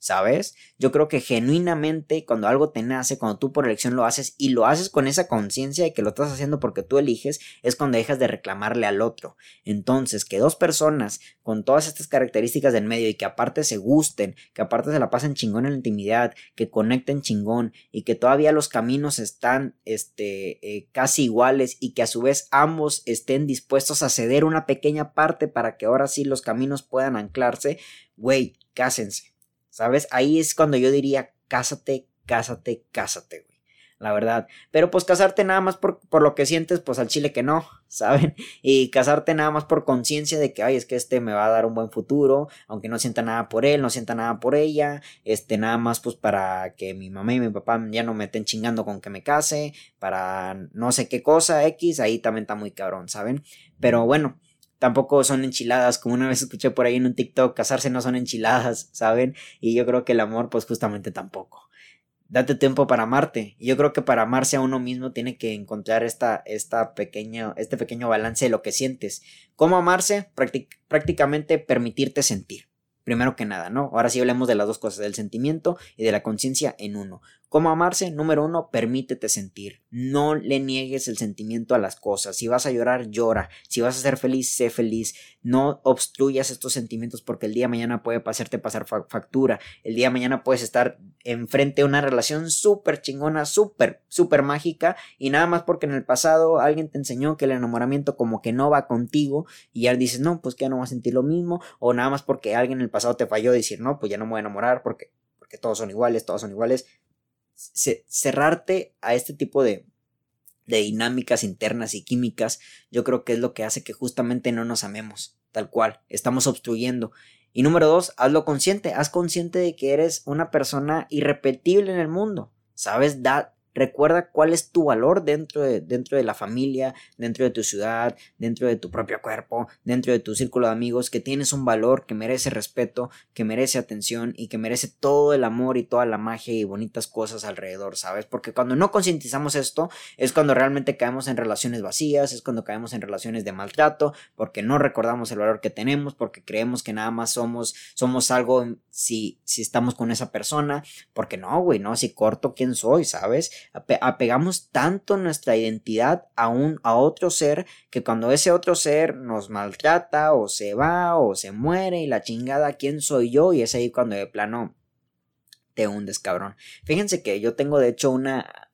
¿Sabes? Yo creo que genuinamente cuando algo te nace, cuando tú por elección lo haces y lo haces con esa conciencia de que lo estás haciendo porque tú eliges, es cuando dejas de reclamarle al otro. Entonces, que dos personas con todas estas características del medio y que aparte se gusten, que aparte se la pasen chingón en la intimidad, que conecten chingón y que todavía los caminos están este, eh, casi iguales y que a su vez ambos estén dispuestos a ceder una pequeña parte para que ahora sí los caminos puedan anclarse, güey, cásense ¿Sabes? Ahí es cuando yo diría, cásate, cásate, cásate, güey. La verdad. Pero pues casarte nada más por, por lo que sientes, pues al chile que no, [laughs] ¿saben? Y casarte nada más por conciencia de que, ay, es que este me va a dar un buen futuro, aunque no sienta nada por él, no sienta nada por ella, este, nada más pues para que mi mamá y mi papá ya no me estén chingando con que me case, para no sé qué cosa, X, ahí también está muy cabrón, ¿saben? Pero bueno, tampoco son enchiladas, como una vez escuché por ahí en un TikTok, casarse no son enchiladas, [laughs] ¿saben? Y yo creo que el amor, pues justamente tampoco. Date tiempo para amarte. Y yo creo que para amarse a uno mismo tiene que encontrar esta, esta pequeña, este pequeño balance de lo que sientes. ¿Cómo amarse? prácticamente permitirte sentir. Primero que nada, ¿no? Ahora sí hablemos de las dos cosas, del sentimiento y de la conciencia en uno. ¿Cómo amarse? Número uno, permítete sentir. No le niegues el sentimiento a las cosas. Si vas a llorar, llora. Si vas a ser feliz, sé feliz. No obstruyas estos sentimientos porque el día de mañana puede hacerte pasar factura. El día de mañana puedes estar enfrente de una relación súper chingona, súper, súper mágica. Y nada más porque en el pasado alguien te enseñó que el enamoramiento como que no va contigo. Y ya dices, no, pues que ya no vas a sentir lo mismo. O nada más porque alguien en el pasado te falló decir, no, pues ya no me voy a enamorar porque, porque todos son iguales, todos son iguales cerrarte a este tipo de, de dinámicas internas y químicas, yo creo que es lo que hace que justamente no nos amemos, tal cual, estamos obstruyendo. Y número dos, hazlo consciente, haz consciente de que eres una persona irrepetible en el mundo, ¿sabes? Da, Recuerda cuál es tu valor dentro de, dentro de la familia, dentro de tu ciudad, dentro de tu propio cuerpo, dentro de tu círculo de amigos, que tienes un valor que merece respeto, que merece atención y que merece todo el amor y toda la magia y bonitas cosas alrededor, ¿sabes? Porque cuando no concientizamos esto es cuando realmente caemos en relaciones vacías, es cuando caemos en relaciones de maltrato, porque no recordamos el valor que tenemos, porque creemos que nada más somos, somos algo si, si estamos con esa persona, porque no, güey, no, si corto, ¿quién soy? ¿Sabes? Apegamos tanto nuestra identidad a un a otro ser que cuando ese otro ser nos maltrata o se va o se muere y la chingada quién soy yo y es ahí cuando de plano te hundes cabrón. Fíjense que yo tengo de hecho una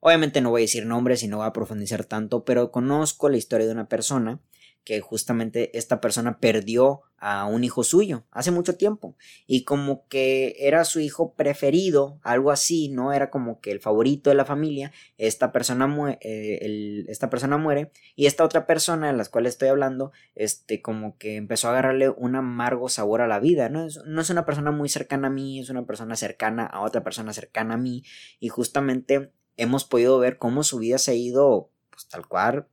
obviamente no voy a decir nombres y no voy a profundizar tanto pero conozco la historia de una persona que justamente esta persona perdió a un hijo suyo hace mucho tiempo y como que era su hijo preferido, algo así, ¿no? Era como que el favorito de la familia, esta persona, eh, esta persona muere y esta otra persona de la cual estoy hablando, este, como que empezó a agarrarle un amargo sabor a la vida, ¿no? no es una persona muy cercana a mí, es una persona cercana a otra persona cercana a mí y justamente hemos podido ver cómo su vida se ha ido, pues tal cual,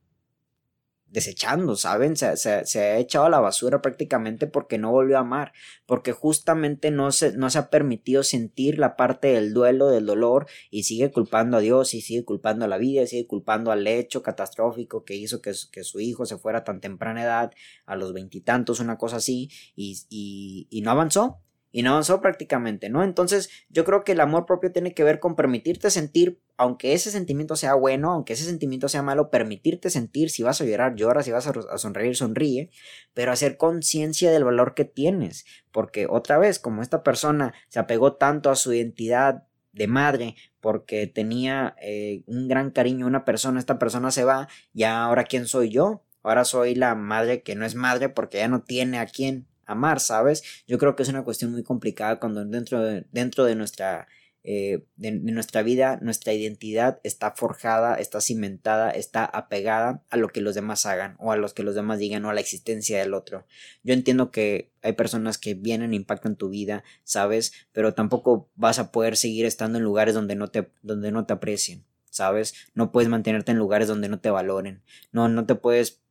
desechando, ¿saben? Se, ha echado a la basura prácticamente porque no volvió a amar, porque justamente no se, no se ha permitido sentir la parte del duelo, del dolor, y sigue culpando a Dios, y sigue culpando a la vida, y sigue culpando al hecho catastrófico que hizo que, su hijo se fuera a tan temprana edad, a los veintitantos, una cosa así, y no avanzó, y no avanzó prácticamente, ¿no? Entonces yo creo que el amor propio tiene que ver con permitirte sentir, aunque ese sentimiento sea bueno, aunque ese sentimiento sea malo, permitirte sentir, si vas a llorar, llora, si vas a, sonreír, sonríe, pero hacer conciencia del valor que tienes, porque otra vez, como esta persona se apegó tanto a su identidad de madre porque tenía eh, un gran cariño a una persona, esta persona se va, ya ahora quién soy yo, ahora soy la madre que no es madre porque ya no tiene a quién amar, ¿sabes? Yo creo que es una cuestión muy complicada cuando dentro de, dentro de nuestra eh, de, nuestra vida, nuestra identidad está forjada, está cimentada, está apegada a lo que los demás hagan o a los que los demás digan o a la existencia del otro. Yo entiendo que hay personas que vienen e impactan tu vida, ¿sabes? Pero tampoco vas a poder seguir estando en lugares donde no te, donde no te aprecien, ¿sabes? No puedes mantenerte en lugares donde no te valoren, no, no te puedes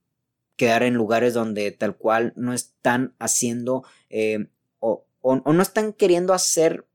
quedar en lugares donde tal cual no están haciendo eh, o, o, no están queriendo hacer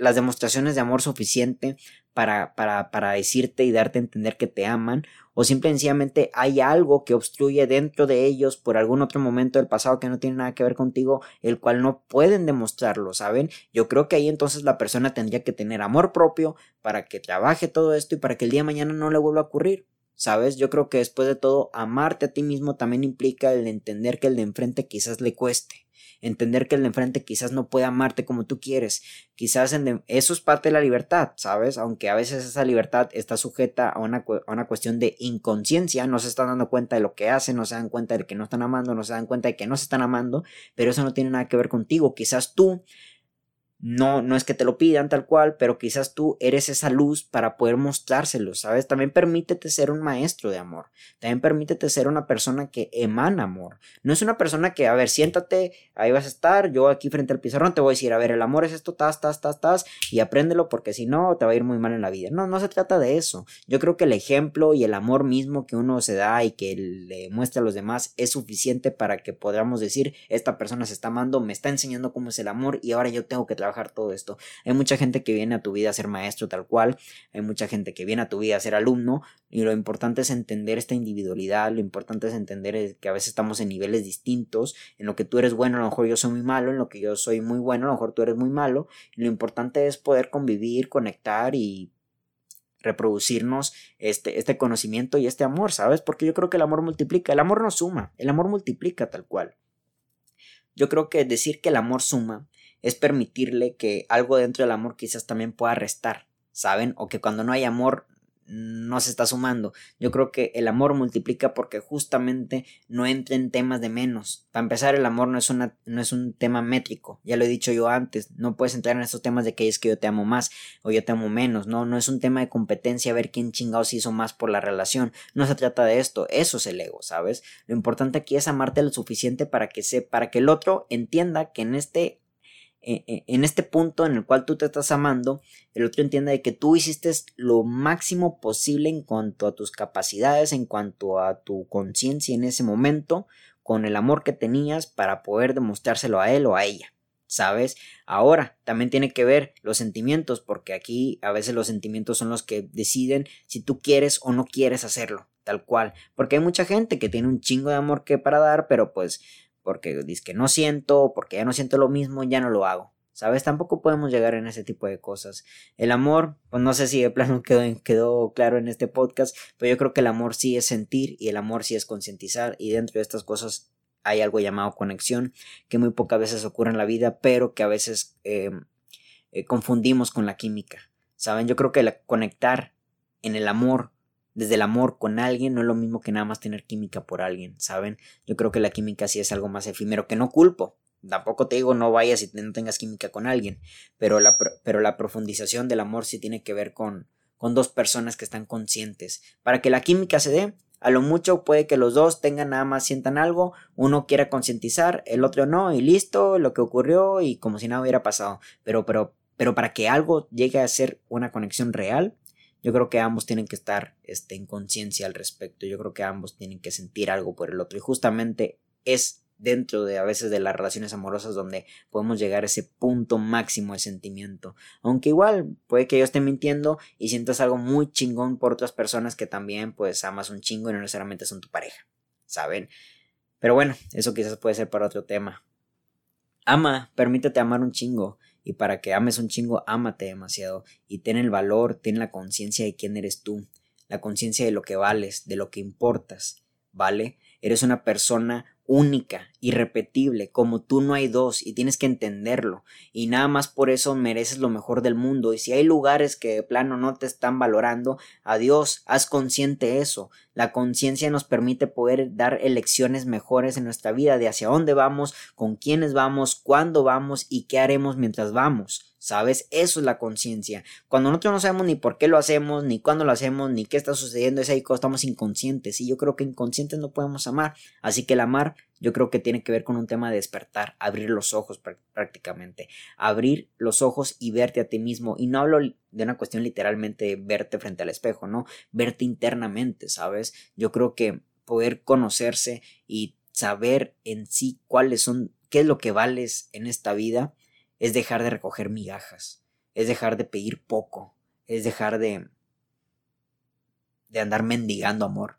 las demostraciones de amor suficiente para, para, para decirte y darte a entender que te aman, o simplemente hay algo que obstruye dentro de ellos por algún otro momento del pasado que no tiene nada que ver contigo, el cual no pueden demostrarlo, ¿saben? Yo creo que ahí entonces la persona tendría que tener amor propio para que trabaje todo esto y para que el día de mañana no le vuelva a ocurrir. ¿Sabes? Yo creo que después de todo, amarte a ti mismo también implica el entender que el de enfrente quizás le cueste. Entender que el de enfrente quizás no puede amarte como tú quieres. Quizás eso es parte de la libertad, ¿sabes? Aunque a veces esa libertad está sujeta a una, a una cuestión de inconsciencia, no se están dando cuenta de lo que hacen, no se dan cuenta de que no están amando, no se dan cuenta de que no se están amando, pero eso no tiene nada que ver contigo. Quizás tú no, no es que te lo pidan tal cual, pero quizás tú eres esa luz para poder mostrárselo, ¿sabes? También permítete ser un maestro de amor. También permítete ser una persona que emana amor. No es una persona que, a ver, siéntate, ahí vas a estar, yo aquí frente al pizarrón te voy a decir, a ver, el amor es esto, tas, tas, tas, tas, y apréndelo porque si no te va a ir muy mal en la vida. No, no se trata de eso. Yo creo que el ejemplo y el amor mismo que uno se da y que le muestra a los demás es suficiente para que podamos decir, esta persona se está amando, me está enseñando cómo es el amor y ahora yo tengo que trabajar todo esto. Hay mucha gente que viene a tu vida a ser maestro tal cual, hay mucha gente que viene a tu vida a ser alumno y lo importante es entender esta individualidad, lo importante es entender que a veces estamos en niveles distintos, en lo que tú eres bueno a lo mejor yo soy muy malo, en lo que yo soy muy bueno a lo mejor tú eres muy malo, y lo importante es poder convivir, conectar y reproducirnos este, este conocimiento y este amor, ¿sabes? Porque yo creo que el amor multiplica, el amor no suma, el amor multiplica tal cual. Yo creo que decir que el amor suma es permitirle que algo dentro del amor quizás también pueda restar, ¿saben? O que cuando no hay amor no se está sumando. Yo creo que el amor multiplica porque justamente no entra en temas de menos. Para empezar, el amor no es, una, no es un tema métrico. Ya lo he dicho yo antes. No puedes entrar en estos temas de que es que yo te amo más o yo te amo menos. No, no es un tema de competencia, a ver quién chingados hizo más por la relación. No se trata de esto. Eso es el ego, ¿sabes? Lo importante aquí es amarte lo suficiente para que, se, para que el otro entienda que en este en este punto en el cual tú te estás amando, el otro entiende de que tú hiciste lo máximo posible en cuanto a tus capacidades, en cuanto a tu conciencia en ese momento, con el amor que tenías para poder demostrárselo a él o a ella. ¿Sabes? Ahora también tiene que ver los sentimientos, porque aquí a veces los sentimientos son los que deciden si tú quieres o no quieres hacerlo, tal cual. Porque hay mucha gente que tiene un chingo de amor que para dar, pero pues porque dice que no siento, porque ya no siento lo mismo, ya no lo hago. ¿Sabes? Tampoco podemos llegar en ese tipo de cosas. El amor, pues no sé si de plano [laughs] quedó, quedó claro en este podcast, pero yo creo que el amor sí es sentir y el amor sí es concientizar y dentro de estas cosas hay algo llamado conexión que muy pocas veces ocurre en la vida, pero que a veces em, eh, confundimos con la química. ¿Saben? Yo creo que conectar en el amor desde el amor con alguien no es lo mismo que nada más tener química por alguien, ¿saben? Yo creo que la química sí es algo más efímero, que no culpo. Tampoco te digo no vayas y no tengas química con alguien, pero la, pero la profundización del amor sí tiene que ver con, con dos personas que están conscientes. Para que la química se dé, a lo mucho puede que los dos tengan nada más sientan algo, uno quiera concientizar, el otro no, y listo, lo que ocurrió y como si nada hubiera pasado. Pero, pero, pero para que algo llegue a ser una conexión real, Yo creo que ambos tienen que estar este, en conciencia al respecto. Yo creo que ambos tienen que sentir algo por el otro. Y justamente es dentro de a veces de las relaciones amorosas donde podemos llegar a ese punto máximo de sentimiento. Aunque igual puede que yo esté mintiendo y sientas algo muy chingón por otras personas que también pues amas un chingo y no necesariamente son tu pareja. ¿Saben? Pero bueno, eso quizás puede ser para otro tema. Ama, permítete amar un chingo. Y para que ames un chingo, ámate demasiado. Y ten el valor, ten la conciencia de quién eres tú. La conciencia de lo que vales, de lo que importas. ¿Vale? Eres una persona única, irrepetible, como tú no hay dos y tienes que entenderlo y nada más por eso mereces lo mejor del mundo y si hay lugares que de plano no te están valorando, adiós, haz consciente eso. La conciencia nos permite poder dar elecciones mejores en nuestra vida de hacia dónde vamos, con quiénes vamos, cuándo vamos y qué haremos mientras vamos. ¿Sabes? Eso es la conciencia. Cuando nosotros no sabemos ni por qué lo hacemos, ni cuándo lo hacemos, ni qué está sucediendo, es ahí cuando estamos inconscientes. Y yo creo que inconscientes no podemos amar. Así que el amar, yo creo que tiene que ver con un tema de despertar, abrir los ojos prácticamente. Abrir los ojos y verte a ti mismo. Y no hablo de una cuestión literalmente de verte frente al espejo, ¿no? Verte internamente, ¿sabes? Yo creo que poder conocerse y saber en sí cuáles son, qué es lo que vales en esta vida es dejar de recoger migajas, es dejar de pedir poco, es dejar de de andar mendigando amor.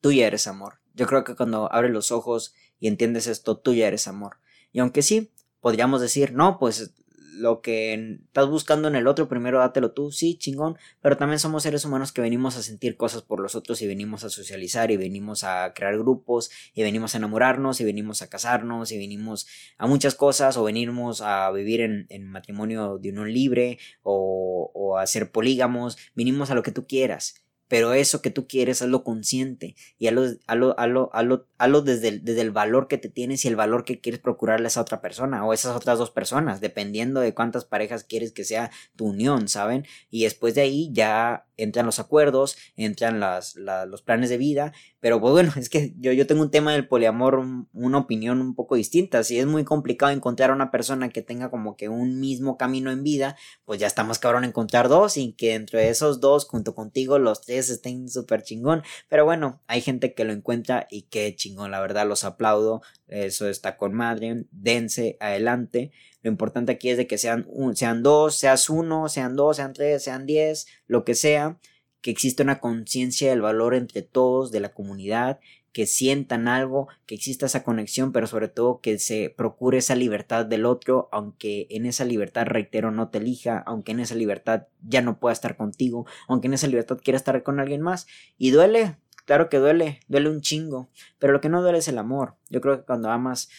Tú ya eres amor. Yo creo que cuando abres los ojos y entiendes esto, tú ya eres amor. Y aunque sí, podríamos decir, no, pues lo que estás buscando en el otro, primero dátelo tú, sí, chingón, pero también somos seres humanos que venimos a sentir cosas por los otros y venimos a socializar y venimos a crear grupos y venimos a enamorarnos y venimos a casarnos y venimos a muchas cosas o venimos a vivir en, matrimonio de unión libre o, o a ser polígamos, venimos a lo que tú quieras pero eso que tú quieres, hazlo consciente y hazlo, hazlo, hazlo, hazlo, hazlo desde, el, desde el valor que te tienes y el valor que quieres procurarle a esa otra persona o esas otras dos personas, dependiendo de cuántas parejas quieres que sea tu unión, ¿saben? Y después de ahí ya entran los acuerdos, entran las, los planes de vida, pero pues bueno, [laughs] es que yo, yo tengo un tema del poliamor, una opinión un poco distinta, si es muy complicado encontrar a una persona que tenga como que un mismo camino en vida, pues ya estamos cabrón encontrar dos y que entre esos dos, junto contigo, los tres estén súper chingón, pero bueno, hay gente que lo encuentra y qué chingón, la verdad los aplaudo, eso está con madre, dense adelante, lo importante aquí es de que sean, sean dos, seas uno, sean dos, sean tres, sean diez, lo que sea, que exista una conciencia del valor entre todos, de la comunidad, que sientan algo, que exista esa conexión, pero sobre todo que se procure esa libertad del otro, aunque en esa libertad, reitero, no te elija, aunque en esa libertad ya no pueda estar contigo, aunque en esa libertad quiera estar con alguien más. Y duele, claro que duele, duele un chingo, pero lo que no duele es el amor. Yo creo que cuando amas,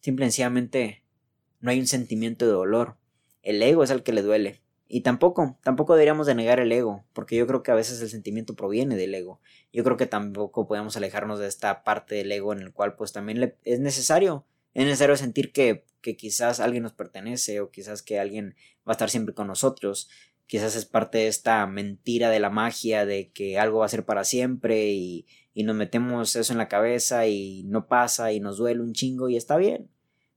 simple y sencillamente no hay un sentimiento de dolor. El ego es el que le duele. Y tampoco, tampoco deberíamos de negar el ego, porque yo creo que a veces el sentimiento proviene del ego. Yo creo que tampoco podemos alejarnos de esta parte del ego en el cual pues también le, es necesario, es necesario sentir que, que quizás alguien nos pertenece o quizás que alguien va a estar siempre con nosotros. Quizás es parte de esta mentira de la magia de que algo va a ser para siempre y, y nos metemos eso en la cabeza y no pasa y nos duele un chingo y está bien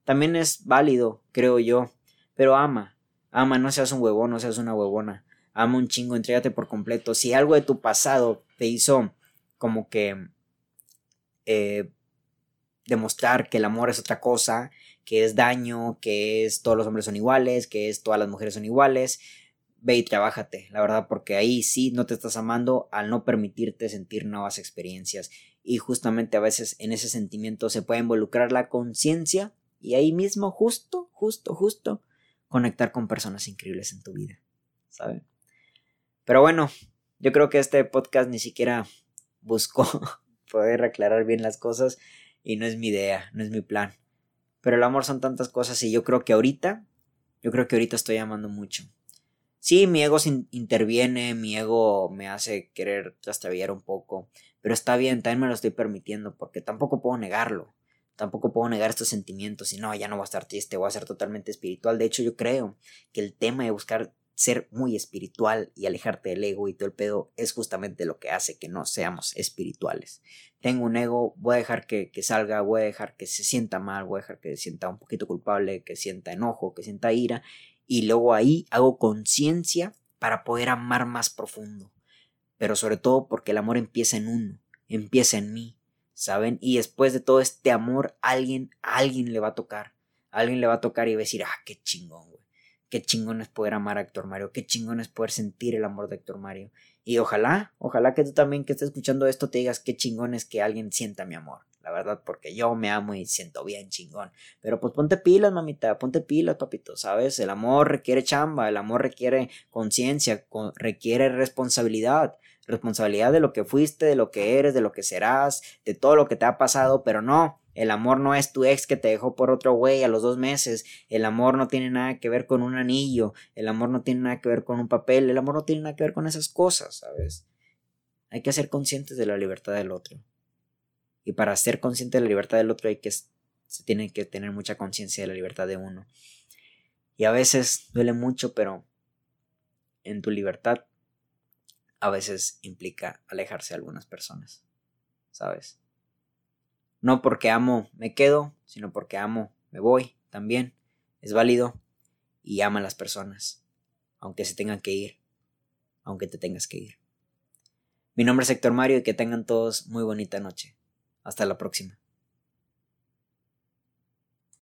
también es válido, creo yo. Pero ama, ama, no seas un huevón, no seas una huevona. Ama un chingo, entrégate por completo. Si algo de tu pasado te hizo como que eh, demostrar que el amor es otra cosa, que es daño, que es todos los hombres son iguales, que es todas las mujeres son iguales, ve y trabájate, la verdad, porque ahí sí no te estás amando al no permitirte sentir nuevas experiencias. Y justamente a veces en ese sentimiento se puede involucrar la conciencia y ahí mismo, justo, justo, justo, conectar con personas increíbles en tu vida, ¿sabes? Pero bueno, yo creo que este podcast ni siquiera buscó [laughs] poder aclarar bien las cosas y no es mi idea, no es mi plan. Pero el amor son tantas cosas y yo creo que ahorita, yo creo que ahorita estoy amando mucho. Sí, mi ego interviene, mi ego me hace querer trastrabillar un poco, pero está bien, también me lo estoy permitiendo porque tampoco puedo negarlo. Tampoco puedo negar estos sentimientos y no, ya no voy a estar triste, voy a ser totalmente espiritual. De hecho, yo creo que el tema de buscar ser muy espiritual y alejarte del ego y todo el pedo es justamente lo que hace que no seamos espirituales. Tengo un ego, voy a dejar que, que, salga, voy a dejar que se sienta mal, voy a dejar que se sienta un poquito culpable, que sienta enojo, que sienta ira y luego ahí hago conciencia para poder amar más profundo. Pero sobre todo porque el amor empieza en uno, empieza en mí, ¿saben? Y después de todo este amor, alguien, alguien le va a tocar. alguien le va a tocar y va a decir, ah, qué chingón, güey. Qué chingón es poder amar a Héctor Mario, qué chingón es poder sentir el amor de Héctor Mario. Y ojalá, ojalá que tú también que estés escuchando esto te digas qué chingón es que alguien sienta mi amor. La verdad, porque yo me amo y siento bien chingón. Pero pues ponte pilas, mamita, ponte pilas, papito, ¿sabes? El amor requiere chamba, el amor requiere conciencia, requiere responsabilidad. Responsabilidad de lo que fuiste, de lo que eres, de lo que serás, de todo lo que te ha pasado, pero no, el amor no es tu ex que te dejó por otro güey a los dos meses. El amor no tiene nada que ver con un anillo. El amor no tiene nada que ver con un papel. El amor no tiene nada que ver con esas cosas, ¿sabes? Hay que ser conscientes de la libertad del otro. Y para ser consciente de la libertad del otro hay que se tiene que tener mucha conciencia de la libertad de uno. Y a veces duele mucho, pero en tu libertad a veces implica alejarse de algunas personas, ¿sabes? No porque amo me quedo, sino porque amo me voy también. Es válido y ama a las personas, aunque se tengan que ir, aunque te tengas que ir. Mi nombre es Héctor Mario y que tengan todos muy bonita noche. Hasta la próxima.